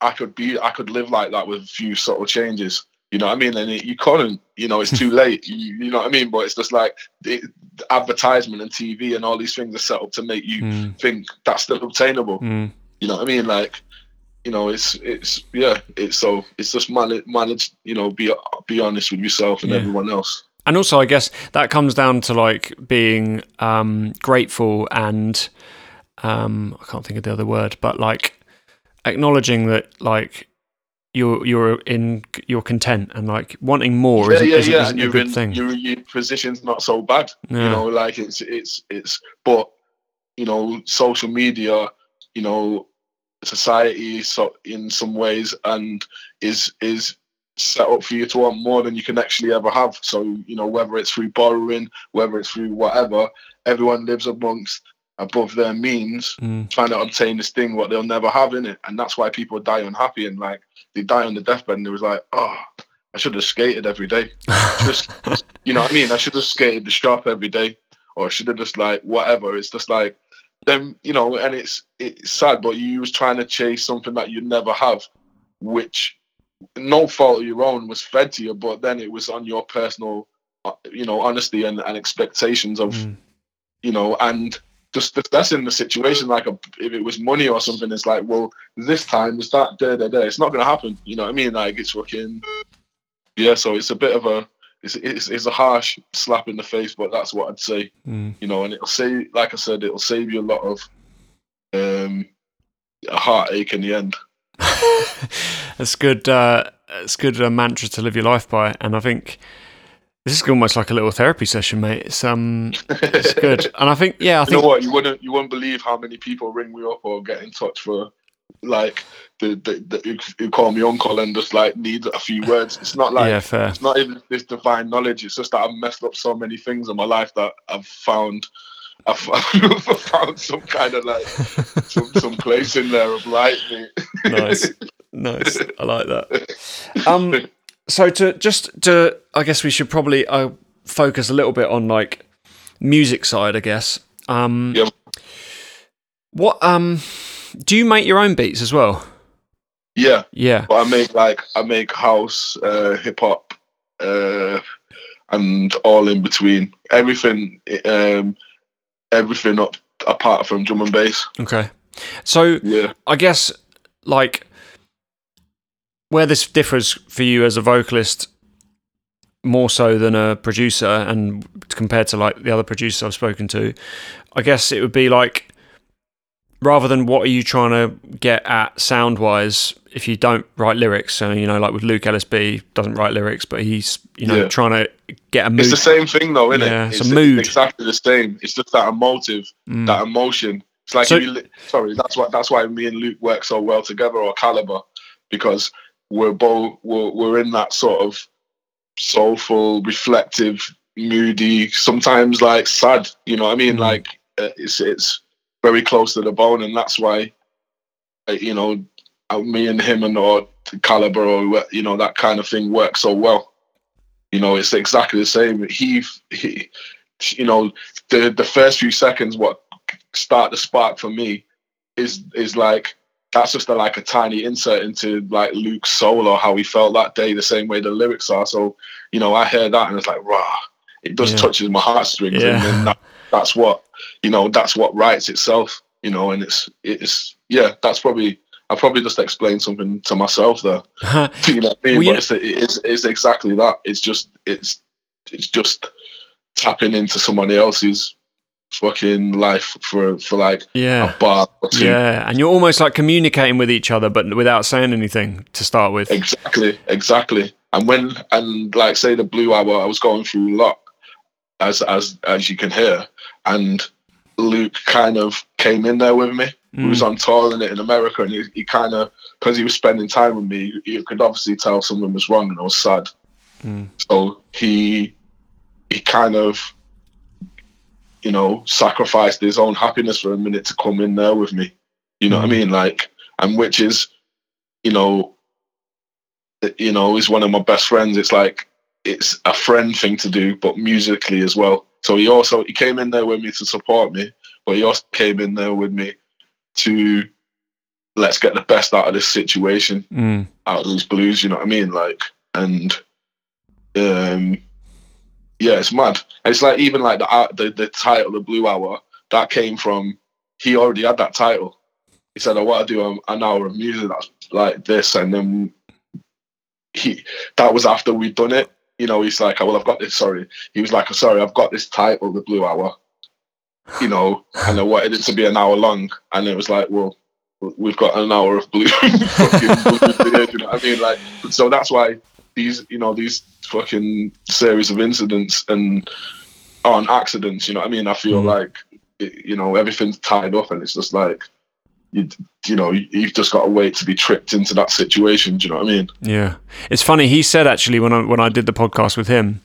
I could be I could live like that with a few subtle changes. You know what I mean? And it, you couldn't you know it's too [LAUGHS] late you, you know what I mean? But it's just like the, the advertisement and TV and all these things are set up to make you Mm. think that's still obtainable. Mm. you know what I mean? Like you know it's it's yeah it's so it's just manage manage you know be be honest with yourself and Yeah. everyone else And also, I guess that comes down to like being um, grateful and um, I can't think of the other word, but like acknowledging that like you're you're in you're content and like wanting more yeah is, yeah is, yeah is and a you're good in thing. your your position's not so bad Yeah. you know like it's it's it's but you know social media you know society so in some ways and is is set up for you to want more than you can actually ever have so you know whether it's through borrowing whether it's through whatever everyone lives amongst above their means, Mm. trying to obtain this thing what they'll never have in it, and that's why people die unhappy and like they die on the deathbed and it was like, oh, I should have skated every day. Just [LAUGHS] you know what I mean? I should have skated the shop every day, or I should have just like whatever. It's just like then you know, and it's it's sad, but you was trying to chase something that you never have, which no fault of your own was fed to you, but then it was on your personal, uh, you know, honesty and, and expectations of, Mm. you know, and just that's in the situation. Like, a, if it was money or something, it's like, well, this time is that da da da. It's not gonna happen. You know what I mean? Like, it's fucking, yeah. So it's a bit of a, it's it's, it's a harsh slap in the face, but that's what I'd say. Mm. You know, and it'll save, like I said, it'll save you a lot of, um, a heartache in the end. [LAUGHS] That's good. Uh, it's good uh, mantra to live your life by, and I think this is almost like a little therapy session, mate. It's um, it's good, [LAUGHS] and I think yeah, I You know think what? You wouldn't you wouldn't believe how many people ring me up or get in touch for like the the, the who, call me uncle and just like need a few words. It's not like yeah, fair. it's not even this divine knowledge. It's just that I've messed up so many things in my life that I've found I've [LAUGHS] found some kind of like some some place in there of light. nice, nice. I like that. Um, [LAUGHS] so to just to, I guess we should probably uh, focus a little bit on like music side. I guess. Um, Yeah. What um, do you make your own beats as well? Yeah, Yeah. but I make like I make house, uh, hip hop, uh, and all in between. Everything, um, everything up apart from drum and bass. Okay. So Yeah. I guess like where this differs for you as a vocalist more so than a producer and compared to like the other producers I've spoken to, I guess it would be like rather than what are you trying to get at sound wise if you don't write lyrics so you know like with Luke LSB doesn't write lyrics but he's you know Yeah. trying to get a mood It's the same thing though, isn't Yeah, it? it's a mood. exactly the same. It's just that emotive, Mm, that emotion. It's like So- you sorry, that's why that's why me and Luke work so well together or Calibre, because we're both we're, we're in that sort of soulful, reflective, moody, sometimes like sad. You know what I mean? Mm. Like uh, it's it's very close to the bone, and that's why uh, you know uh, me and him and or Calibre or you know that kind of thing works so well. You know, it's exactly the same. He, he you know, the the first few seconds, what start the spark for me is is like that's just a, like a tiny insert into like Luke's soul or how he felt that day, the same way the lyrics are. So, you know, I hear that and it's like, rah, it just Yeah. touches my heartstrings, Yeah. and then that, that's what you know, that's what writes itself. You know, and it's it's yeah, that's probably I probably just explained something to myself there. Uh-huh. [LAUGHS] you know what I mean? Well, but it's, it's it's exactly that. It's just it's it's just tapping into somebody else's fucking life for for like yeah a bar or two. yeah and you're almost like communicating with each other but without saying anything to start with Exactly, exactly. And when and like say the blue hour, I was going through a lot, as as as you can hear, and Luke kind of came in there with me. He was Mm, on tour in it in America, and he, he kind of because he was spending time with me, you could obviously tell something was wrong, and I was sad. mm, So he he kind of you know sacrificed his own happiness for a minute to come in there with me. You know what I Mm. mean? Like, and which is, you know, you know, is one of my best friends. It's like it's a friend thing to do, but musically as well. So he also he came in there with me to support me, but he also came in there with me to let's get the best out of this situation mm. out of these blues, you know what I mean? Like, and um, yeah, it's mad. It's like even like the the the title, the Blue Hour, that came from he already had that title. He said, "I want to do a, an hour of music that's like this," and then he that was after we'd done it. You know, he's like, "Oh, well, I've got this." Sorry, he was like, oh, "Sorry, I've got this title, the Blue Hour." You know, and I wanted it to be an hour long, and it was like, well, we've got an hour of blue, [LAUGHS] fucking blue you know what I mean? Like, so that's why these, you know, these fucking series of incidents and aren't accidents. You know what I mean? I feel Mm. like, it- you know, everything's tied up, and it's just like, you, you know, you've just got to wait to be tricked into that situation. Do you know what I mean? Yeah, it's funny. He said actually when I when I did the podcast with him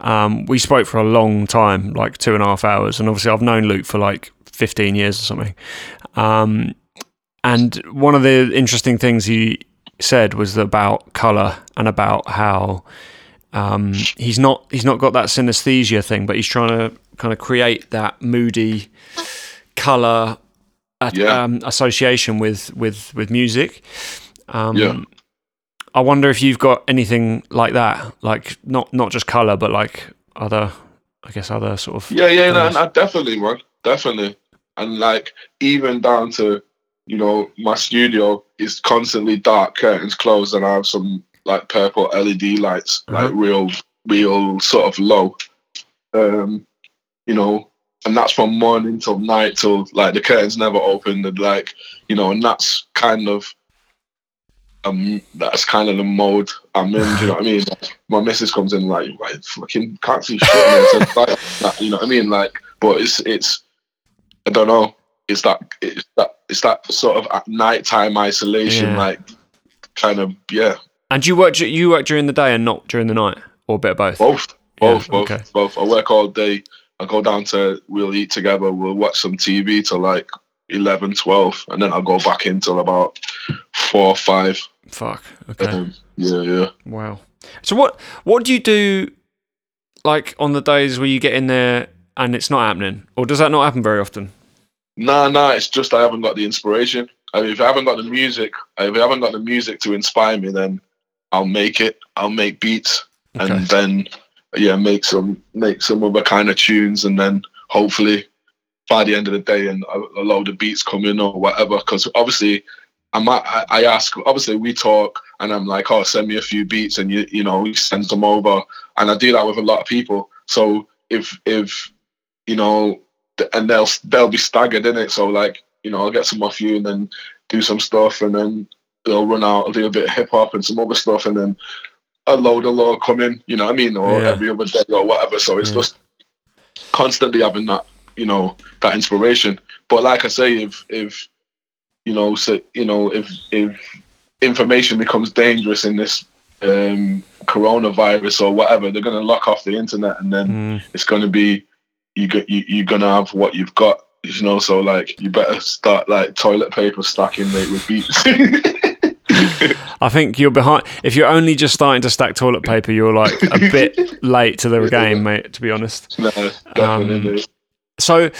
Um, we spoke for a long time, like two and a half hours, and obviously I've known Luke for like 15 years or something. Um, and one of the interesting things he said was about color and about how um, he's not he's not got that synesthesia thing, but he's trying to kind of create that moody color Yeah. um, association with with with music. Um, Yeah. I wonder if you've got anything like that, like not not just color, but like other, I guess other sort of Yeah, yeah, no, no, definitely, man, definitely. And like even down to, you know, my studio is constantly dark, curtains closed, and I have some like purple LED lights, like Uh-huh. real, real sort of low. Um, you know, and that's from morning till night till like the curtains never open, and like you know, and that's kind of. Um, that's kind of the mode I'm in. Do you know what I mean? Like, [LAUGHS] my missus comes in like, right, fucking can't see shit. Man. So, like, you know what I mean? Like, but it's it's I don't know. It's that it's that it's that sort of at nighttime isolation, Yeah. like kind of yeah, And you work you work during the day and not during the night, or a bit of both? both, Yeah, both, both, okay. both. I work all day. I go down to we'll eat together. We'll watch some TV till like 11, 12, and then I'll go back in till about four or five. Fuck. Okay. Um, yeah, yeah. Wow. So what what do you do like on the days where you get in there and it's not happening, or does that not happen very often? Nah, nah. It's just I haven't got the inspiration. I mean, if I haven't got the music, if I haven't got the music to inspire me, then I'll make it. I'll make beats, Okay. and then yeah, make some make some other kind of tunes, and then hopefully by the end of the day, and a, a load of beats come in or whatever. Because obviously, I might I, I ask. Obviously, we talk, and I'm like, oh, send me a few beats, and you you know, he sends them over, and I do that with a lot of people. So if if you know, and they'll they'll be staggered in it. So like, you know, I'll get some off you, and then do some stuff, and then they'll run out. I'll do a bit of hip hop and some other stuff, and then a load of law come in. You know what I mean? Or Yeah. every other day or whatever. So it's Yeah. just constantly having that, you know, that inspiration. But like I say, if if you know, so you know, if if information becomes dangerous in this um coronavirus or whatever, they're gonna lock off the internet and then Mm, it's gonna be you go, you you're gonna have what you've got. You know, so like you better start like toilet paper stacking mate with beats. [LAUGHS] I think you're behind. If you're only just starting to stack toilet paper, you're like a [LAUGHS] bit late to the game, mate. To be honest. no, definitely. So,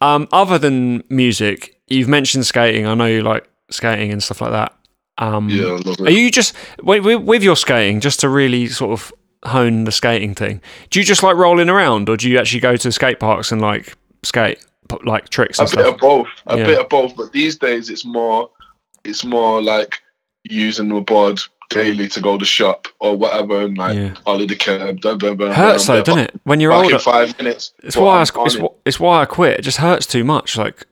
um, other than music, you've mentioned skating. I know you like skating and stuff like that. Um, yeah, I love Are you just with, your skating, just to really sort of hone the skating thing? Do you just like rolling around, or do you actually go to skate parks and like skate, like tricks A and bit of both. A Yeah. bit of both. But these days it's more it's more like using the board daily to go to shop or whatever and like Yeah. ollie the curb. Blah, blah, blah, Hurts though, doesn't it? When you're older, five minutes. it's why I, I'm sc- on it's, it. it's why I quit. It just hurts too much. Like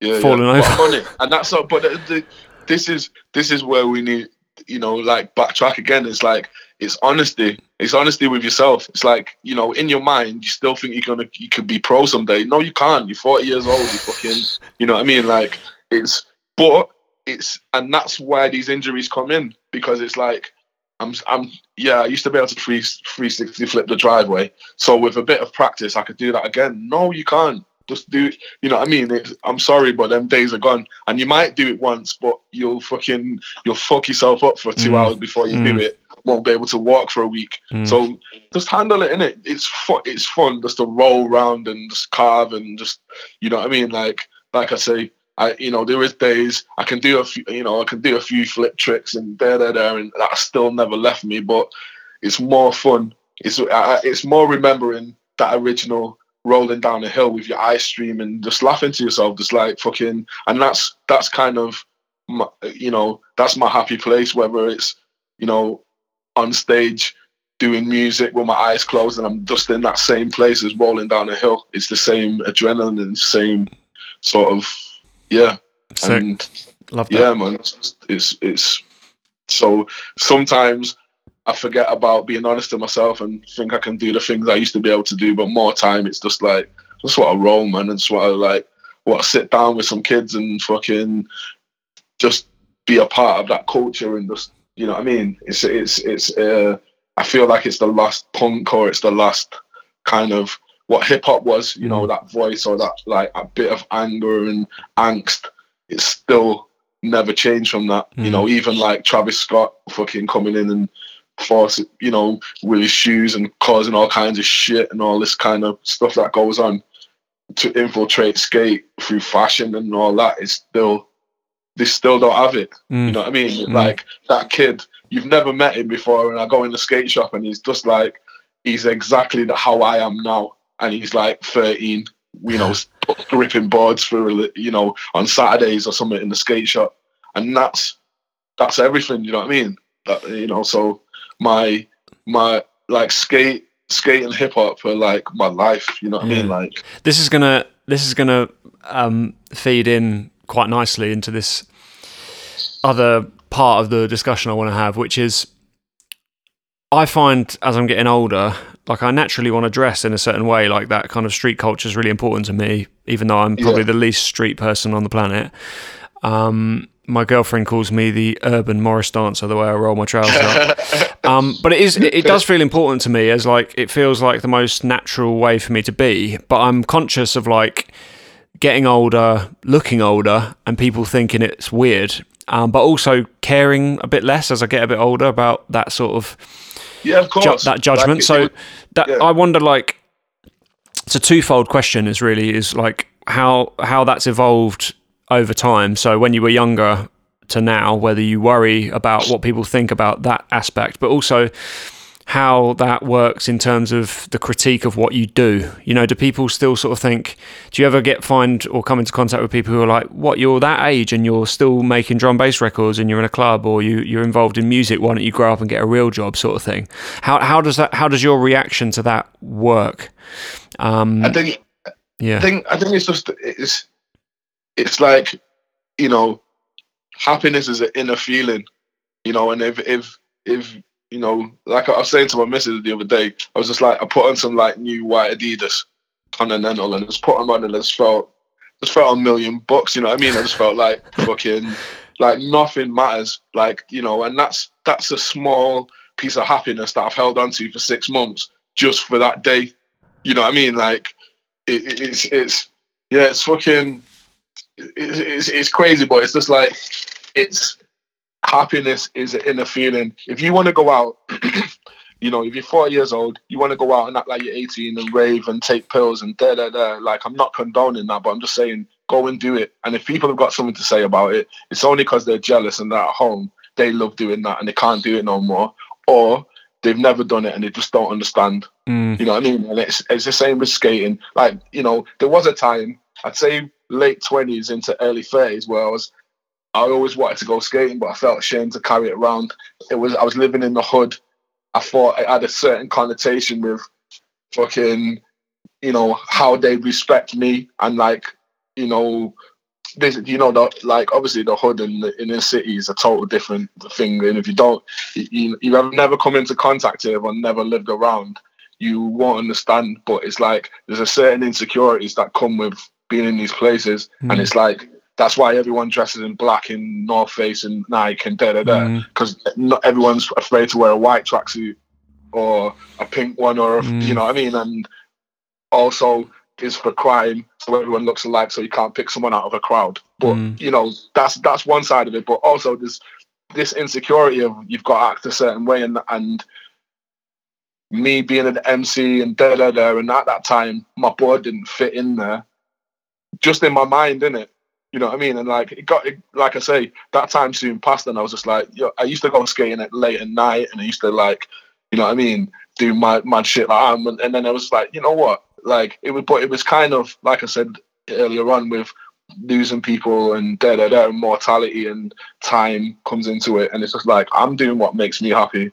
yeah, falling yeah. over. But I'm on it. And that's not. But the, the, this is this is where we need, you know, like backtrack again. It's like it's honesty. It's honesty with yourself. It's like you know, in your mind, you still think you're gonna you could be pro someday. No, you can't. You're 40 years old. You fucking, you know what I mean? Like it's, but it's, and that's why these injuries come in because it's like. I'm, I'm, yeah. I used to be able to free, 360 flip the driveway. So with a bit of practice, I could do that again. No, you can't. Just do, it. you know what I mean? It's, I'm sorry, but them days are gone. And you might do it once, but you'll fucking, you'll fuck yourself up for two Mm. hours before you do Mm. it. Won't be able to walk for a week. mm, So just handle it in it. It's fun. It's fun just to roll around and just carve and just, you know what I mean? Like, like I say, I, you know, there is days I can do a few, you know, I can do a few flip tricks and there, there, there, and that still never left me. But it's more fun. It's, I, it's more remembering that original rolling down a hill with your eyes streaming, just laughing to yourself, just like fucking, and that's that's kind of, my, you know, that's my happy place. Whether it's, you know, on stage doing music with my eyes closed and I'm just in that same place as rolling down a hill. It's the same adrenaline and same sort of yeah. sick. And Love that. yeah, man, it's, it's it's so sometimes I forget about being honest to myself and think I can do the things I used to be able to do, but more time it's just like just what I roll, man, and just want to like What to sit down with some kids and fucking just be a part of that culture and just you know what I mean. It's it's it's uh, I feel like it's the last punk or it's the last kind of what hip hop was, you know, mm. that voice or that like a bit of anger and angst. It's still never changed from that. You know, mm. even like Travis Scott fucking coming in and force you know, with his shoes and causing all kinds of shit and all this kind of stuff that goes on to infiltrate skate through fashion and all that is still they still don't have it. You mm. know what I mean? Like that kid, you've never met him before, and I go in the skate shop and he's just like he's exactly the, how I am now, and he's like 13, you know, gripping [LAUGHS] boards for you know on Saturdays or something in the skate shop, and that's that's everything. You know what I mean? That, you know, so my my like skate skate and hip hop are like my life. You know what I mean? Like this is gonna this is gonna um, feed in quite nicely into this other part of the discussion I want to have, which is I find as I'm getting older, like I naturally want to dress in a certain way, like that kind of street culture is really important to me, even though I'm probably Yeah. the least street person on the planet. Um, my girlfriend calls me the urban Morris dancer, the way I roll my trousers up. [LAUGHS] um, but it is, it, it does feel important to me as like it feels like the most natural way for me to be. But I'm conscious of like getting older, looking older, and people thinking it's weird. Um, but also caring a bit less as I get a bit older about that sort of yeah, of ju- course. that judgment. Like, so that yeah. I wonder, like, it's a twofold question. Is really is like how how that's evolved over time. So when you were younger to now, whether you worry about what people think about that aspect, but also how that works in terms of the critique of what you do. You know, do people still sort of think? Do you ever get find or come into contact with people who are like, "What? You're that age and you're still making drum bass records and you're in a club or you you're involved in music? Why don't you grow up and get a real job?" Sort of thing. How how does that? How does your reaction to that work? Um, I think yeah. I think I think it's just it's it's like you know happiness is an inner feeling, you know, and if if if you know, like I was saying to my missus the other day, I was just like I put on some like new white Adidas Continental and just put them on and I just felt just felt a million bucks, you know what I mean? I just felt like [LAUGHS] fucking like nothing matters. Like, you know, and that's that's a small piece of happiness that I've held on to for six months just for that day. You know what I mean? Like it, it- it's it's yeah, it's fucking it, it's it's crazy, but it's just like it's happiness is an inner feeling. If you want to go out, [CLEARS THROAT] you know, if you're 40 years old, you want to go out and act like you're 18 and rave and take pills and da da da. Like I'm not condoning that, but I'm just saying go and do it. And if people have got something to say about it, it's only because they're jealous and they're at home. They love doing that and they can't do it no more, or they've never done it and they just don't understand. Mm, You know what I mean? And it's it's the same with skating. Like you know, there was a time I'd say late twenties into early thirties where I was I always wanted to go skating, but I felt ashamed to carry it around. It was I was living in the hood. I thought it had a certain connotation with fucking you know how they respect me and like you know this you know the, like obviously the hood in the in the city is a total different thing and if you don't you, you have never come into contact with or never lived around you won't understand but it's like there's a certain insecurities that come with being in these places and Mm. it's like that's why everyone dresses in black in North Face and Nike and da da da Mm. because not everyone's afraid to wear a white tracksuit or a pink one or a, Mm. you know what I mean and also is for crime so everyone looks alike so you can't pick someone out of a crowd but Mm. you know that's that's one side of it but also this this insecurity of you've got to act a certain way and and me being an MC and da da da and at that time my board didn't fit in there just in my mind in it you know what I mean? And like it got it, like I say that time soon passed and I was just like yo, I used to go skating at late at night and I used to like you know what I mean do my mad shit like that. And, and then I was like you know what? Like it was but it was kind of like I said earlier on with losing people and da da da mortality and time comes into it and it's just like I'm doing what makes me happy.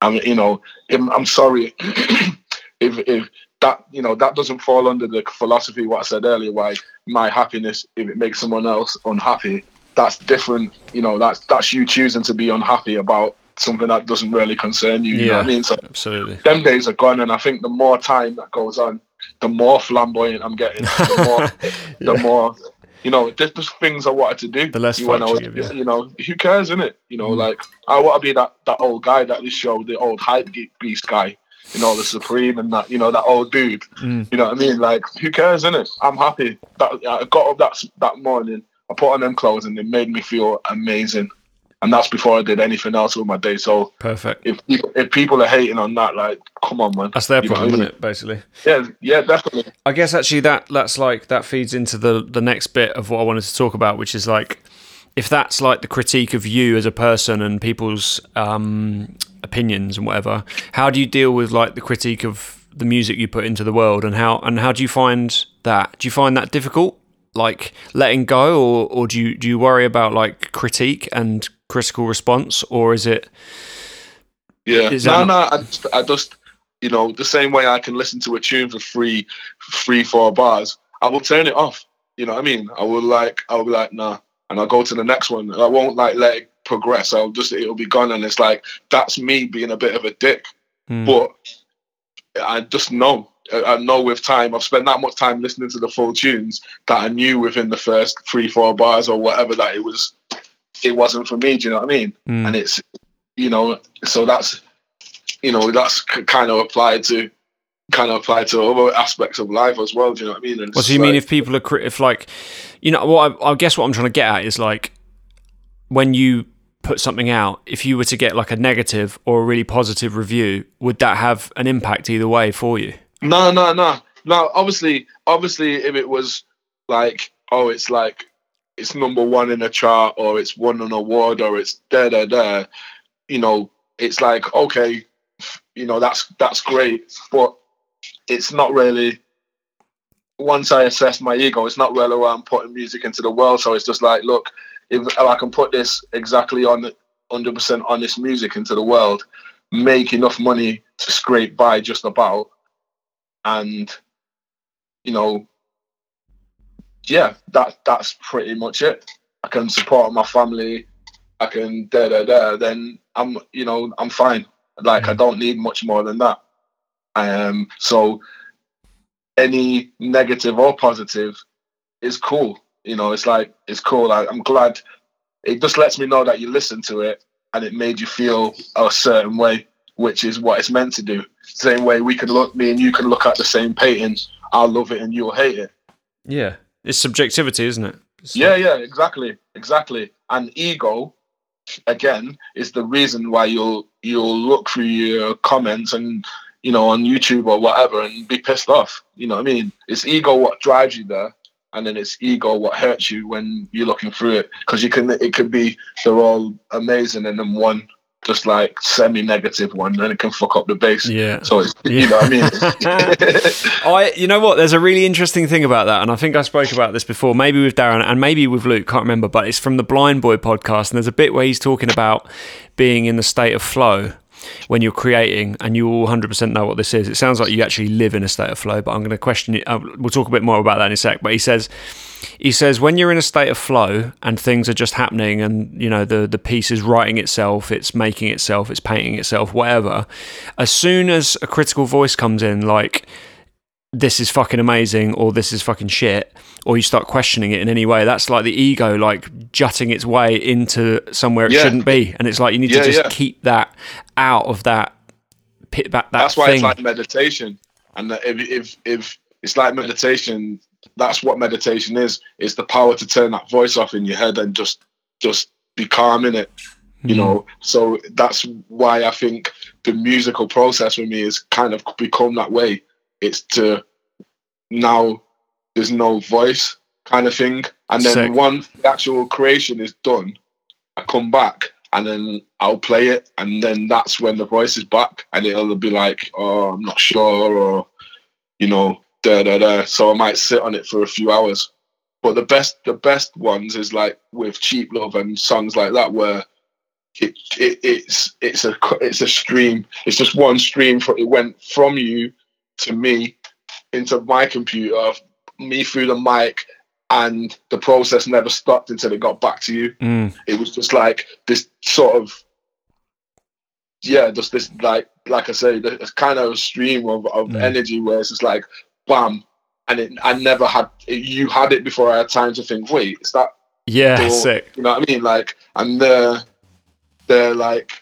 I'm you know I'm, I'm sorry [CLEARS THROAT] if if that you know that doesn't fall under the philosophy what I said earlier why my happiness if it makes someone else unhappy that's different you know that's that's you choosing to be unhappy about something that doesn't really concern you you know what I mean so Absolutely. them days are gone and I think the more time that goes on the more flamboyant I'm getting the [LAUGHS] more the more You know, just just things I wanted to do. The less you, when I was, you yeah. you know, who cares, in it? You know, Mm. like I want to be that that old guy that this show, the old hype geek beast guy. You know, the supreme and that. You know, that old dude. Mm. You know what I mean? Like, who cares, innit? I'm happy. That I got up that that morning. I put on them clothes and it made me feel amazing. And that's before I did anything else with my day. So Perfect. if people, if people are hating on that, like, come on, man. That's their You problem, isn't it? Basically. Yeah, yeah, definitely. I guess actually that that's like that feeds into the the next bit of what I wanted to talk about, which is like if that's like the critique of you as a person and people's um, opinions and whatever. How do you deal with like the critique of the music you put into the world, and how and how do you find that? Do you find that difficult, like letting go, or or do you do you worry about like critique and critical response, or is it? Yeah. Is no, that no. I just, I just, you know, the same way I can listen to a tune for three, three, four bars, I will turn it off. You know what I mean? I will like, I will be like, nah, and I'll go to the next one. I won't like let it progress. I'll just, it'll be gone, and it's like that's me being a bit of a dick. Hmm. But I just know. I know with time, I've spent that much time listening to the full tunes that I knew within the first three, four bars or whatever that it was, it wasn't for me. Do you know what I mean? Hmm. and it's you know so that's you know that's kind of applied to kind of applied to other aspects of life as well do you know what i mean? And What do you mean if people are if like you know what I, I guess what I'm trying to get at is like when you put something out if you were to get like a negative or a really positive review would that have an impact either way for you? No no no. No obviously obviously if it was like oh it's like it's number one in a chart or it's won an award or it's da da da you know it's like okay you know that's that's great. But it's not really once I assess my ego, it's not really where I'm putting music into the world. So it's just like, look, if, I can put this exactly on 100% honest music into the world, make enough money to scrape by just about, and you know, yeah, that that's pretty much it. I can support my family. I can da da da. Then I'm, you know, I'm fine. Like I mm. don't need much more than that. Um, so any negative or positive is cool. You know, it's like it's cool. I, I'm glad. It just lets me know that you listened to it and it made you feel a certain way, which is what it's meant to do. Same way we can look, me and you can look at the same painting. I'll love it and you'll hate it. yeah it's subjectivity isn't it It's Yeah, like- yeah, exactly, exactly. And ego, again, is the reason why you'll you'll look through your comments and you know on YouTube or whatever and be pissed off. You know what I mean? It's ego what drives you there, and then it's ego what hurts you when you're looking through it. Because you can, it could be they're all amazing, and then one just like semi-negative one, and it can fuck up the base. yeah So it's, you know what I mean? [LAUGHS] I, you know what? There's a really interesting thing about that, and I think I spoke about this before, maybe with Darren and maybe with Luke. Can't remember, but it's from the Blindboy podcast, and there's a bit where he's talking about being in the state of flow when you're creating, and you all 100% know what this is. It sounds like you actually live in a state of flow, but I'm going to question it. Uh, we'll talk a bit more about that in a sec. But he says, he says when you're in a state of flow and things are just happening, and you know the the piece is writing itself, it's making itself, it's painting itself, whatever. As soon as a critical voice comes in, like this is fucking amazing or this is fucking shit or you start questioning it in any way that's like the ego like jutting its way into somewhere it Yeah. shouldn't be and it's like you need Yeah, to just yeah. keep that out of that pit that, that that's why thing it's like meditation and if, if if it's like meditation that's what meditation is it's the power to turn that voice off in your head and just just be calm in it you Mm. know so that's why i think the musical process for me has kind of become that way it's to now there's no voice kind of thing and then Sick. once the actual creation is done i come back and then I'll play it, and then that's when the voice is back, and it'll be like, "Oh, I'm not sure," or you know, da da da. So I might sit on it for a few hours. But the best, the best ones is like with Cheap Love and songs like that, where it, it it's it's a it's a stream. It's just one stream. For, it went from you to me into my computer, me through the mic, and the process never stopped until it got back to you Mm. it was just like this sort of yeah just this like like i say it's kind of a stream of, of Mm. energy where it's just like bam and it, I never had. You had it before I had time to think. Wait, is that Yeah, door?" sick. You know what I mean? Like, and they're they're like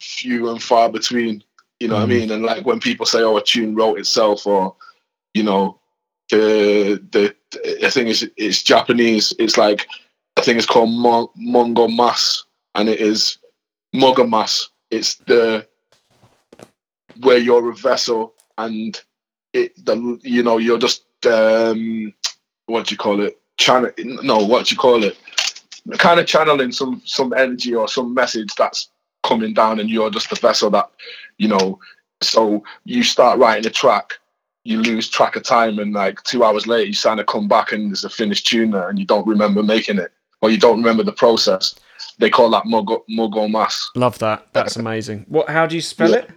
few and far between. You know what I Mhm. mean? And like when people say, "Oh, a tune wrote itself," or you know, the the I think it's it's Japanese. It's like I think it's called Mon- Mongo Mas, and it is Moga Mas. It's the where you're a vessel and it the you know you're just um what do you call it channel no what do you call it kind of channeling some some energy or some message that's coming down and you're just the vessel that you know so you start writing a track you lose track of time and like two hours later you sign of come back and there's a finished tune there and you don't remember making it or you don't remember the process they call that mogo mogo mas Love that. That's amazing. What? How do you spell Yeah. it?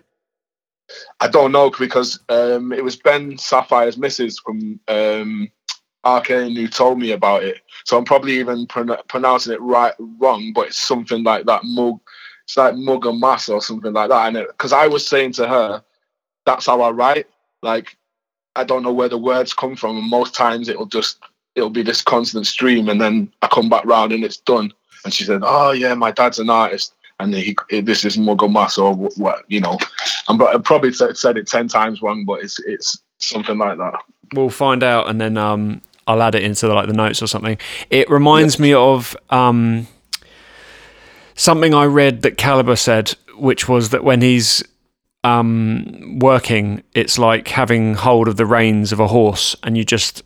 I don't know because um, it was Ben Sapphire's missus from um, Arcane who told me about it. So I'm probably even pron- pronouncing it right wrong, but it's something like that. Mug, it's like mug and mass or something like that. And because I was saying to her, that's how I write. Like I don't know where the words come from, and most times it'll just it'll be this constant stream, and then I come back round and it's done. And she said, "Oh yeah, my dad's an artist." And he, this is Mugo Mass or what, you know. I'm I probably said, it ten times wrong, but it's it's something like that. We'll find out, and then um, I'll add it into the, like the notes or something. It reminds me of um, something I read that Calibre said, which was that when he's um, working, it's like having hold of the reins of a horse, and you just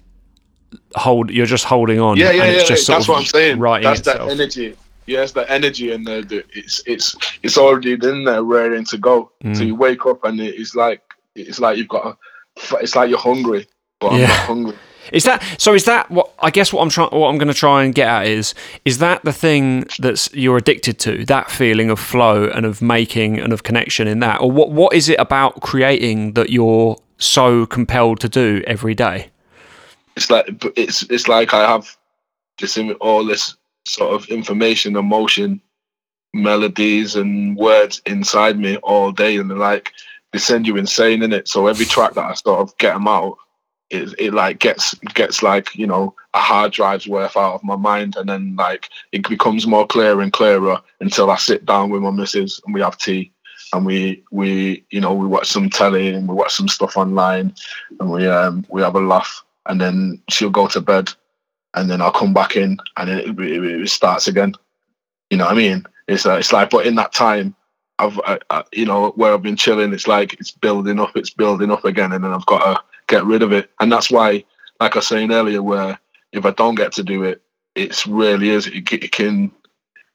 hold. You're just holding on. Yeah, yeah, and yeah. it's just sort That's of what I'm saying. Right. That's itself. that energy. Yeah, it's the energy, and the, the it's it's it's already in there, ready to go. So Mm. you wake up, and it's like it's like you've got a, it's like you're hungry, but I'm not hungry. Is that so? Is that what I guess what I'm trying? What I'm going to try and get at is is that the thing that's you're addicted to? That feeling of flow and of making and of connection in that, or what? What is it about creating that you're so compelled to do every day? it's like it's it's like I have in all this sort of information, emotion, melodies, and words inside me all day, and like they send you insane in it. So every track that I sort of get them out, it it like gets gets like you know a hard drive's worth out of my mind, and then like it becomes more clearer and clearer until I sit down with my missus and we have tea. And we we you know we watch some telly and we watch some stuff online, and we um we have a laugh and then she'll go to bed, and then I'll come back in, and it, it, it starts again. You know what I mean? It's uh, it's like, but in that time, I've I, I, you know where I've been chilling, it's like it's building up, it's building up again, and then I've got to get rid of it, and that's why, like I was saying earlier, where if I don't get to do it, it's really is it, it can.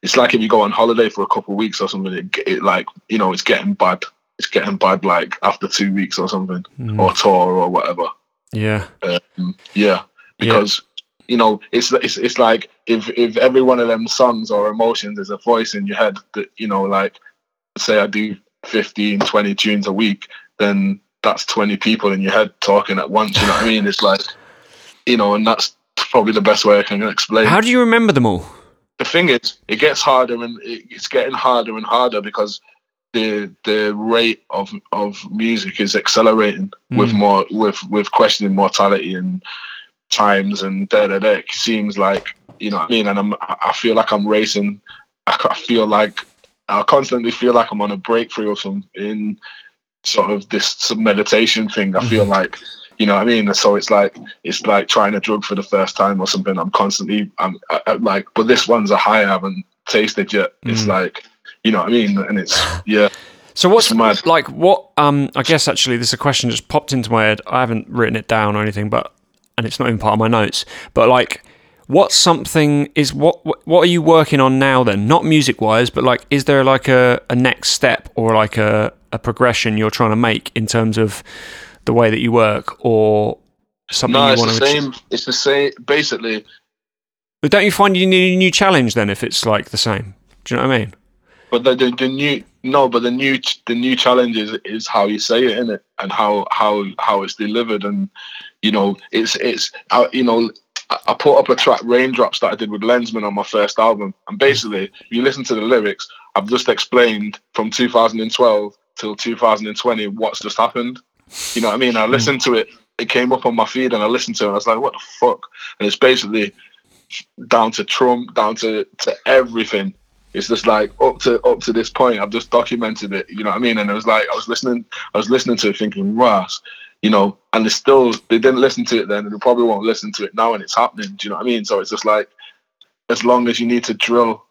It's like if you go on holiday for a couple of weeks or something, it, it like you know it's getting bad. It's getting bad like after two weeks or something, Mm, or tour or whatever. yeah, Um, yeah, because you know it's it's it's like if if every one of them songs or emotions is a voice in your head that you know like say I do 15, 20 tunes a week, then that's twenty people in your head talking at once. You know what I mean? It's like you know, and that's probably the best way I can explain. How do you remember them all? the thing is, it gets harder and it's getting harder and harder because the the rate of of music is accelerating with Mm. more with with questioning mortality and times and da da da. It seems like you know what I mean, and I'm I feel like I'm racing. I, I feel like I constantly feel like I'm on a breakthrough or something in sort of this meditation thing. I feel like you know what I mean. So it's like it's like trying a drug for the first time or something. I'm constantly I'm, I, I, like, but this one's a high I haven't tasted yet. It's Mm. like you know what I mean, and it's yeah. So what's mad. like what? Um, I guess actually, this is a question just popped into my head. I haven't written it down or anything, but and it's not even part of my notes. But like, what's something is what what what are you working on now? Then not music wise, but like, is there like a, a next step or like a a progression you're trying to make in terms of the way that you work or something No, you it's want the to same. It's the same. Basically, But don't you find you need a new challenge then if it's like the same? Do you know what I mean? But the, the the new no, but the new the new challenge is is how you say it in it and how how how it's delivered and you know it's it's I, you know I, I put up a track raindrops that I did with Lenzman on my first album and basically if you listen to the lyrics I've just explained from 2012 till 2020 what's just happened. You know what I mean? I hmm. listened to it it came up on my feed and I listened to it. And I was like, what the fuck? And it's basically down to Trump, down to to everything. It's just like up to up to this point, I've just documented it. You know what I mean? And it was like I was listening, I was listening to it, thinking, Ross, you know, and they still they didn't listen to it then, and they probably won't listen to it now, and it's happening. Do you know what I mean? So it's just like, as long as you need to drill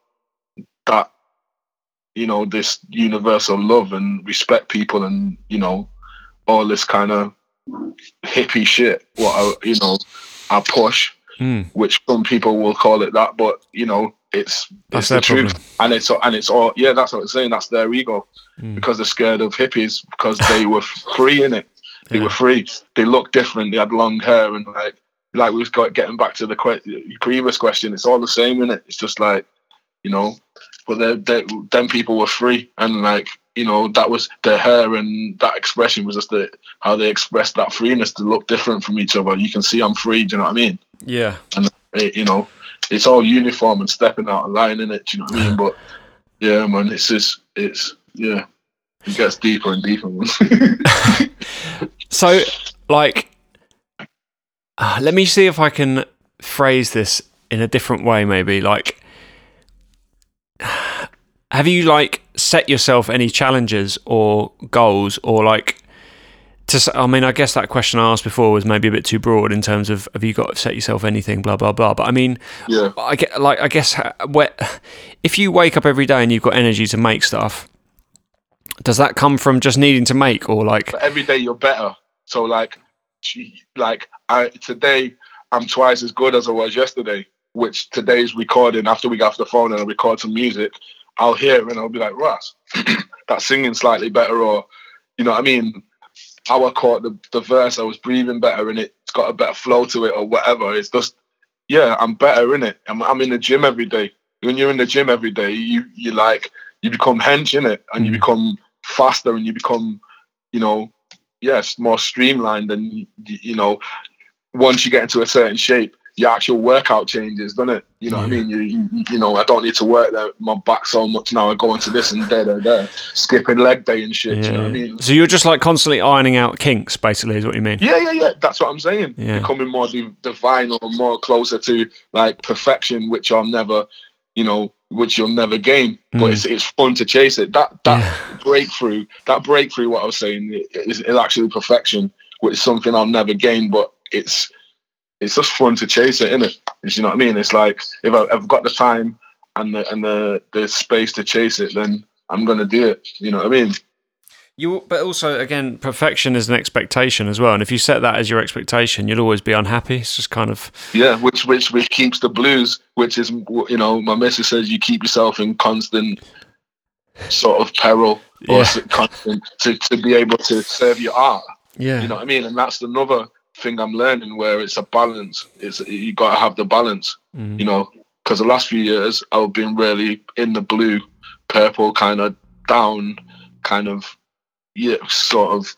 you know, this universal love and respect people, and you know, all this kind of hippie shit. What I, you know, I push, Mm. which some people will call it that, but you know, it's That's it's the truth, problem. and it's and it's all yeah. That's what I'm saying. That's their ego Mm. because they're scared of hippies because they were free in it. They Yeah. were free. They looked different. They had long hair and like like we've got getting back to the que- previous question. It's all the same in it. It's just like you know, but they they them people were free and like you know that was their hair and that expression was just the how they expressed that freeness to look different from each other. You can see I'm free. Do you know what I mean? Yeah. It, you know, it's all uniform and stepping out of line in it. Do you know what I mean? But yeah, man, it's just it's yeah, it gets deeper and deeper. [LAUGHS] So, like, uh, let me see if I can phrase this in a different way. Maybe like, have you like set yourself any challenges or goals, or like? To, I mean, I guess that question I asked before was maybe a bit too broad in terms of have you got to set yourself anything, blah blah blah. But I mean, yeah, I get like I guess where, if you wake up every day and you've got energy to make stuff, does that come from just needing to make, or like but every day you're better. So like, gee, like I today I'm twice as good as I was yesterday. Which today's recording after we got off the phone and I record some music, I'll hear it and I'll be like, Ross, that [CLEARS THROAT] singing slightly better, or you know what I mean. How I caught the, the verse, I was breathing better and it's got a better flow to it or whatever. It's just, yeah, I'm better in it. I'm, I'm in the gym every day. When you're in the gym every day, you you like you become hench in it and you Mm. become faster and you become, you know, yes, more streamlined and you know, once you get into a certain shape, your actual workout changes, doesn't it? You know what I mean? You, you you know, I don't need to work that my back so much now. I go into this and there, there, there, skipping leg day and shit. do you know what I mean? So you're just like constantly ironing out kinks, basically, is what you mean? Yeah, yeah, yeah. That's what I'm saying. Yeah. Becoming more div- divine or more closer to like perfection, which I'll never, you know, which you'll never gain. Mm. But it's it's fun to chase it. That that Yeah. breakthrough, that breakthrough, what I was saying, is, is actually perfection, which is something I'll never gain. But it's it's just fun to chase it, isn't it? You know what I mean? It's like if I, I've got the time and the and the the space to chase it, then I'm gonna do it. You know what I mean? You, but also again, perfection is an expectation as well, and if you set that as your expectation, you'll always be unhappy. It's just kind of Yeah, which which which keeps the blues, which is you know, my message says you keep yourself in constant sort of peril or Yeah. s- constant to, to be able to serve your art. yeah, You know what I mean? And that's another thing I'm learning where it's a balance. It's you got to have the balance. Mm. You know, because the last few years I've been really in the blue, purple kind of down, kind of yeah, sort of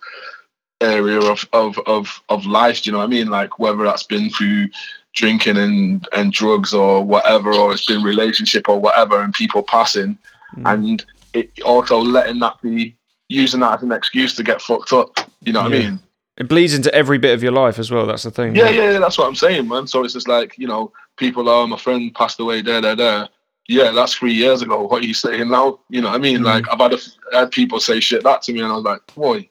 area of of of of life. Do you know what I mean? Like whether that's been through drinking and and drugs or whatever, or it's been relationship or whatever, and people passing, Mm. and it also letting that be using that as an excuse to get fucked up. You know what Yeah. I mean? It bleeds into every bit of your life as well. That's the thing. Yeah, yeah, yeah, that's what I'm saying, man. So it's just like, you know, people, oh, my friend passed away, there, there, there. Yeah, that's three years ago. What are you saying now? You know what I mean? Mm. Like, I've had, a, had people say shit that to me, and I was like, boy,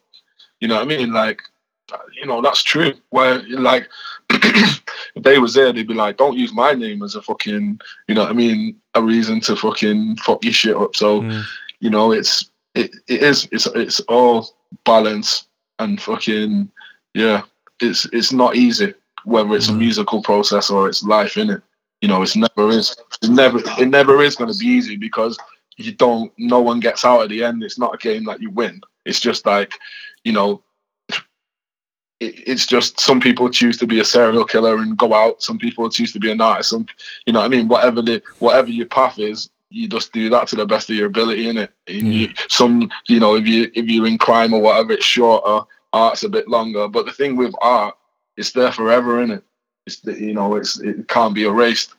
you know what I mean? Like, you know, that's true. Where, like, [CLEARS THROAT] if they was there, they'd be like, don't use my name as a fucking, you know what I mean, a reason to fucking fuck your shit up. So, Mm. you know, it's, it, it is, it's, it's all balance and fucking, yeah, it's, it's not easy whether it's a Mhm. musical process or it's life in it. You know, it's never is. It's never. It never is going to be easy because you don't. No one gets out at the end. It's not a game that you win. It's just like, you know, it, it's just some people choose to be a serial killer and go out. Some people choose to be an artist. Some, you know, what I mean, whatever the whatever your path is, you just do that to the best of your ability. In it, you, some, you know, if you if you're in crime or whatever, it's shorter. Art's a bit longer. But the thing with art, it's there forever. In it, it's the, you know, it's it can't be erased.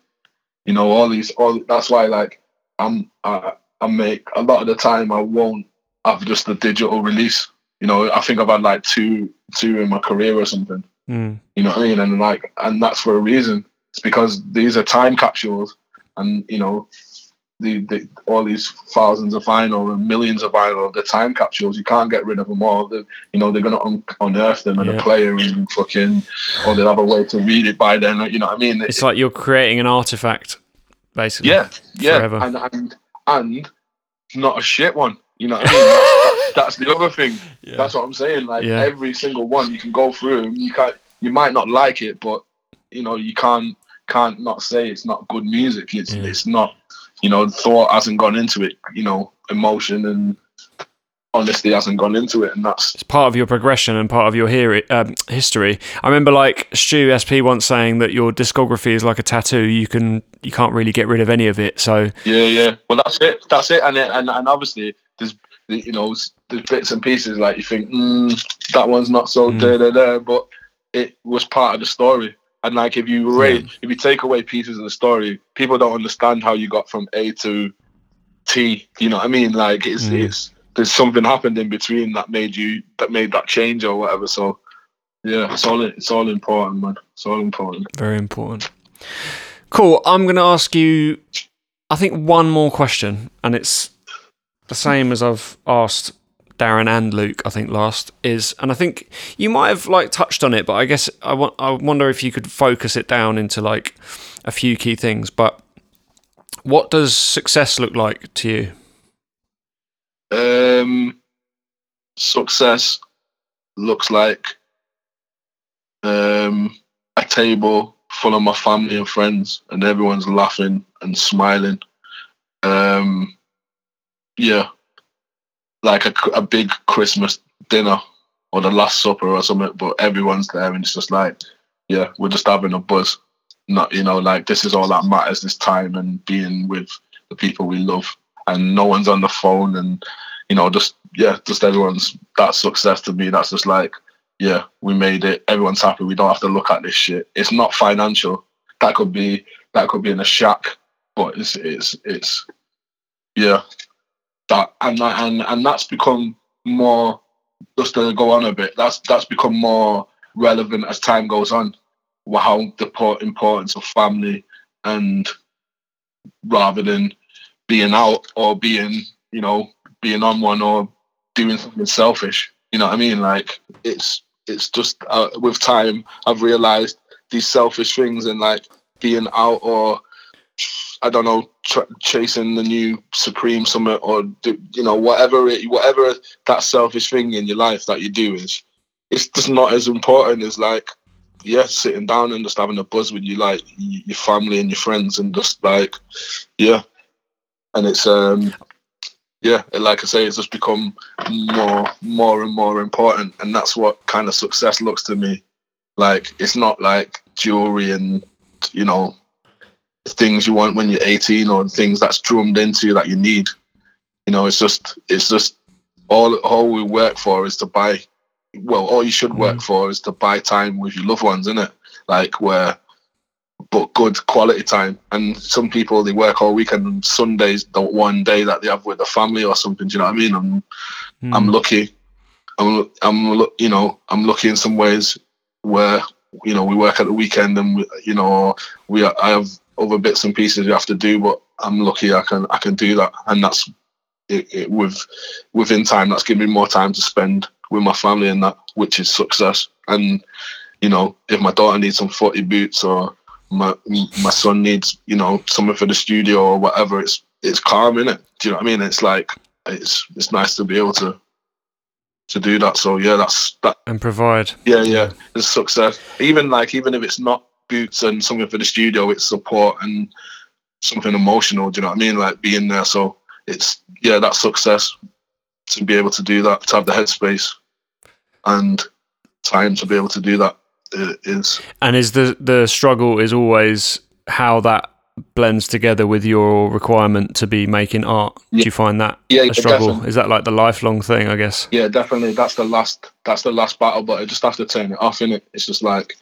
You know, all these, all that's why, like, I'm, I, I make a lot of the time I won't have just a digital release. You know, I think I've had like two, two in my career or something. Mm. You know what I mean? And like, and that's for a reason. It's because these are time capsules, and you know, the, the all these thousands of vinyl and millions of vinyl, the time capsules. You can't get rid of them all. The, you know, they're gonna un- unearth them in Yeah. a player and fucking, or they'll have a way to read it by then. You know what I mean? It's like you're creating an artifact, basically. yeah, yeah, forever. and and and not a shit one. You know what I mean? that's, [LAUGHS] that's the other thing. Yeah. That's what I'm saying. Like Yeah. every single one, you can go through. And you can't. You might not like it, but you know you can't can't not say it's not good music. It's it's not. You know, thought hasn't gone into it. You know, emotion and honesty hasn't gone into it, and that's it's part of your progression and part of your um, history. I remember like Stu SP once saying that your discography is like a tattoo. You can you can't really get rid of any of it. So Yeah, yeah. Well, that's it. That's it. And it, and and obviously, there's you know there's bits and pieces like you think mm, that one's not so Mm. da da da, but it was part of the story. And like if you rate, if you take away pieces of the story, people don't understand how you got from A to T. You know what I mean? Like it's Mm. it's there's something happened in between that made you that made that change or whatever. So yeah, it's all it's all important, man. It's all important. very important. Cool. I'm going to ask you, I think one more question, and it's the same as I've asked Darren and Luke. I think last is, and I think you might have like touched on it, but I guess I want I wonder if you could focus it down into like a few key things. But what does success look like to you? Um, success looks like um, a table full of my family and friends, and everyone's laughing and smiling. Um, yeah, like a, a big Christmas dinner or the Last Supper or something, but everyone's there, and it's just like, yeah, we're just having a buzz. Not, you know, like this is all that matters this time, and being with the people we love, and no one's on the phone, and you know, just yeah, just everyone's that success to me. That's just like, yeah, we made it. Everyone's happy. We don't have to look at this shit. It's not financial. That could be that could be in a shack, but it's it's it's yeah, that and and and that's become more. Just to go on a bit, that's that's become more relevant as time goes on. How the importance of family and rather than being out or being you know being on one or doing something selfish. You know what I mean? Like it's it's just uh, with time I've realized these selfish things and like being out or I don't know chasing the new Supreme Summit or do, you know whatever it whatever that selfish thing in your life that you do is it's just not as important as like yeah sitting down and just having a buzz with you like your family and your friends and just like yeah and it's um yeah, like I say, it's just become more, more and more important, and that's what kind of success looks to me. Like it's not like jewelry and you know things you want when you're 18 or things that's drummed into you that you need. You know, it's just, it's just all all we work for is to buy. Well, all you should work Mhm. for is to buy time with your loved ones, isn't it? Like where but good quality time. And some people they work all weekend and Sundays the one day that they have with the family or something. Do you know what I mean? I'm Hmm. I'm lucky. I'm I'm you know I'm lucky in some ways where you know we work at the weekend and we, you know we are I have other bits and pieces you have to do, but I'm lucky I can I can do that, and that's it, it with within time that's giving me more time to spend with my family and that, which is success. And you know if my daughter needs some footy boots or my my son needs you know something for the studio or whatever, it's it's calm in it. Do you know what I mean? It's like it's it's nice to be able to to do that. So yeah, that's that. and provide. Yeah, yeah, it's success. Even like even if it's not boots and something for the studio, it's support and something emotional. Do you know what I mean? Like being there. So it's yeah, that's success to be able to do that, to have the headspace and time to be able to do that is. And is the the struggle is always how that blends together with your requirement to be making art. Do you find that yeah, a yeah, struggle? definitely. Is that like the lifelong thing? I guess. Yeah, definitely. That's the last. That's the last battle. But I just have to turn it off. In it, it's just like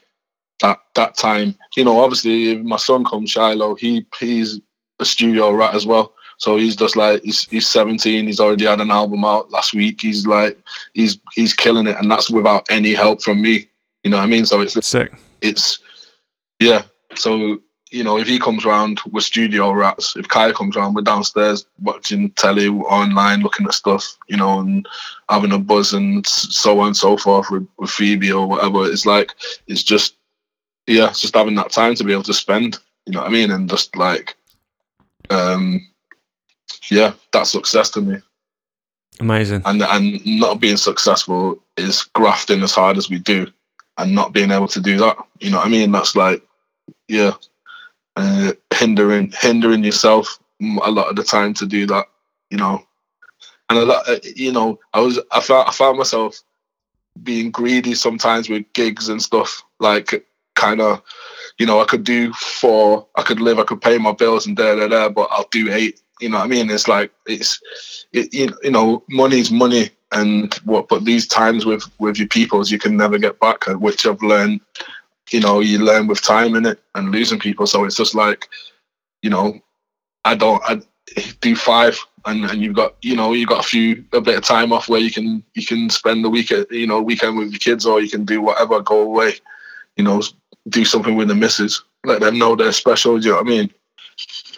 that. That time, you know. Obviously, my son comes, Shiloh. He he's a studio rat as well. So he's just like he's he's 17. He's already had an album out last week. He's like he's he's killing it, and that's without any help from me. You know what I mean? So it's Sick. it's yeah. So you know, if he comes round, we're studio rats. If Kai comes round, we're downstairs watching telly, online, looking at stuff, you know, and having a buzz and so on and so forth with, with Phoebe or whatever. It's like it's just yeah, just having that time to be able to spend. You know what I mean? And just like um yeah, that's success to me. Amazing. And and not being successful is grafting as hard as we do and not being able to do that. You know what I mean? That's like yeah, uh, hindering hindering yourself a lot of the time to do that. You know, and a lot, uh, you know, I was I found I found myself being greedy sometimes with gigs and stuff. Like kind of, you know, I could do four, I could live, I could pay my bills and da da da, but I'll do eight. You know what I mean? It's like it's, it, you know, money's money, and what, but these times with with your peoples, you can never get back. Which I've learned you know, you learn with time in it and losing people. So it's just like, you know, I don't, I do five and, and you've got, you know, you've got a few, a bit of time off where you can, you can spend the weekend, you know, weekend with your kids or you can do whatever, go away, you know, do something with the misses. let them know they're special. Do you know what I mean?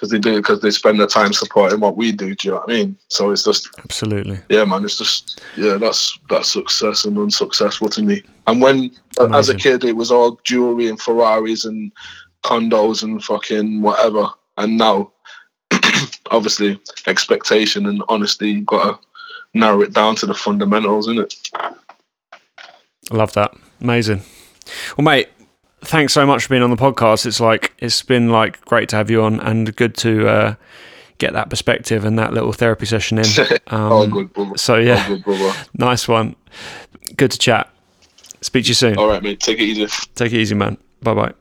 because they do because they spend their time supporting what we do. Do you know what I mean? So it's just absolutely yeah, man. It's just yeah, that's that's success and unsuccessful to me. And when Amazing. as a kid, it was all jewelry and Ferraris and condos and fucking whatever. And now, [CLEARS THROAT] obviously, expectation and honesty, you've got to narrow it down to the fundamentals, isn't it? I love that. Amazing. Well, mate, thanks so much for being on the podcast. It's like it's been like great to have you on and good to uh, get that perspective and that little therapy session in. [LAUGHS] Um, oh, good, brother. So yeah, oh, good, nice one. Good to chat. Speak to you soon. All right, mate. Take it easy. Take it easy, man. Bye bye.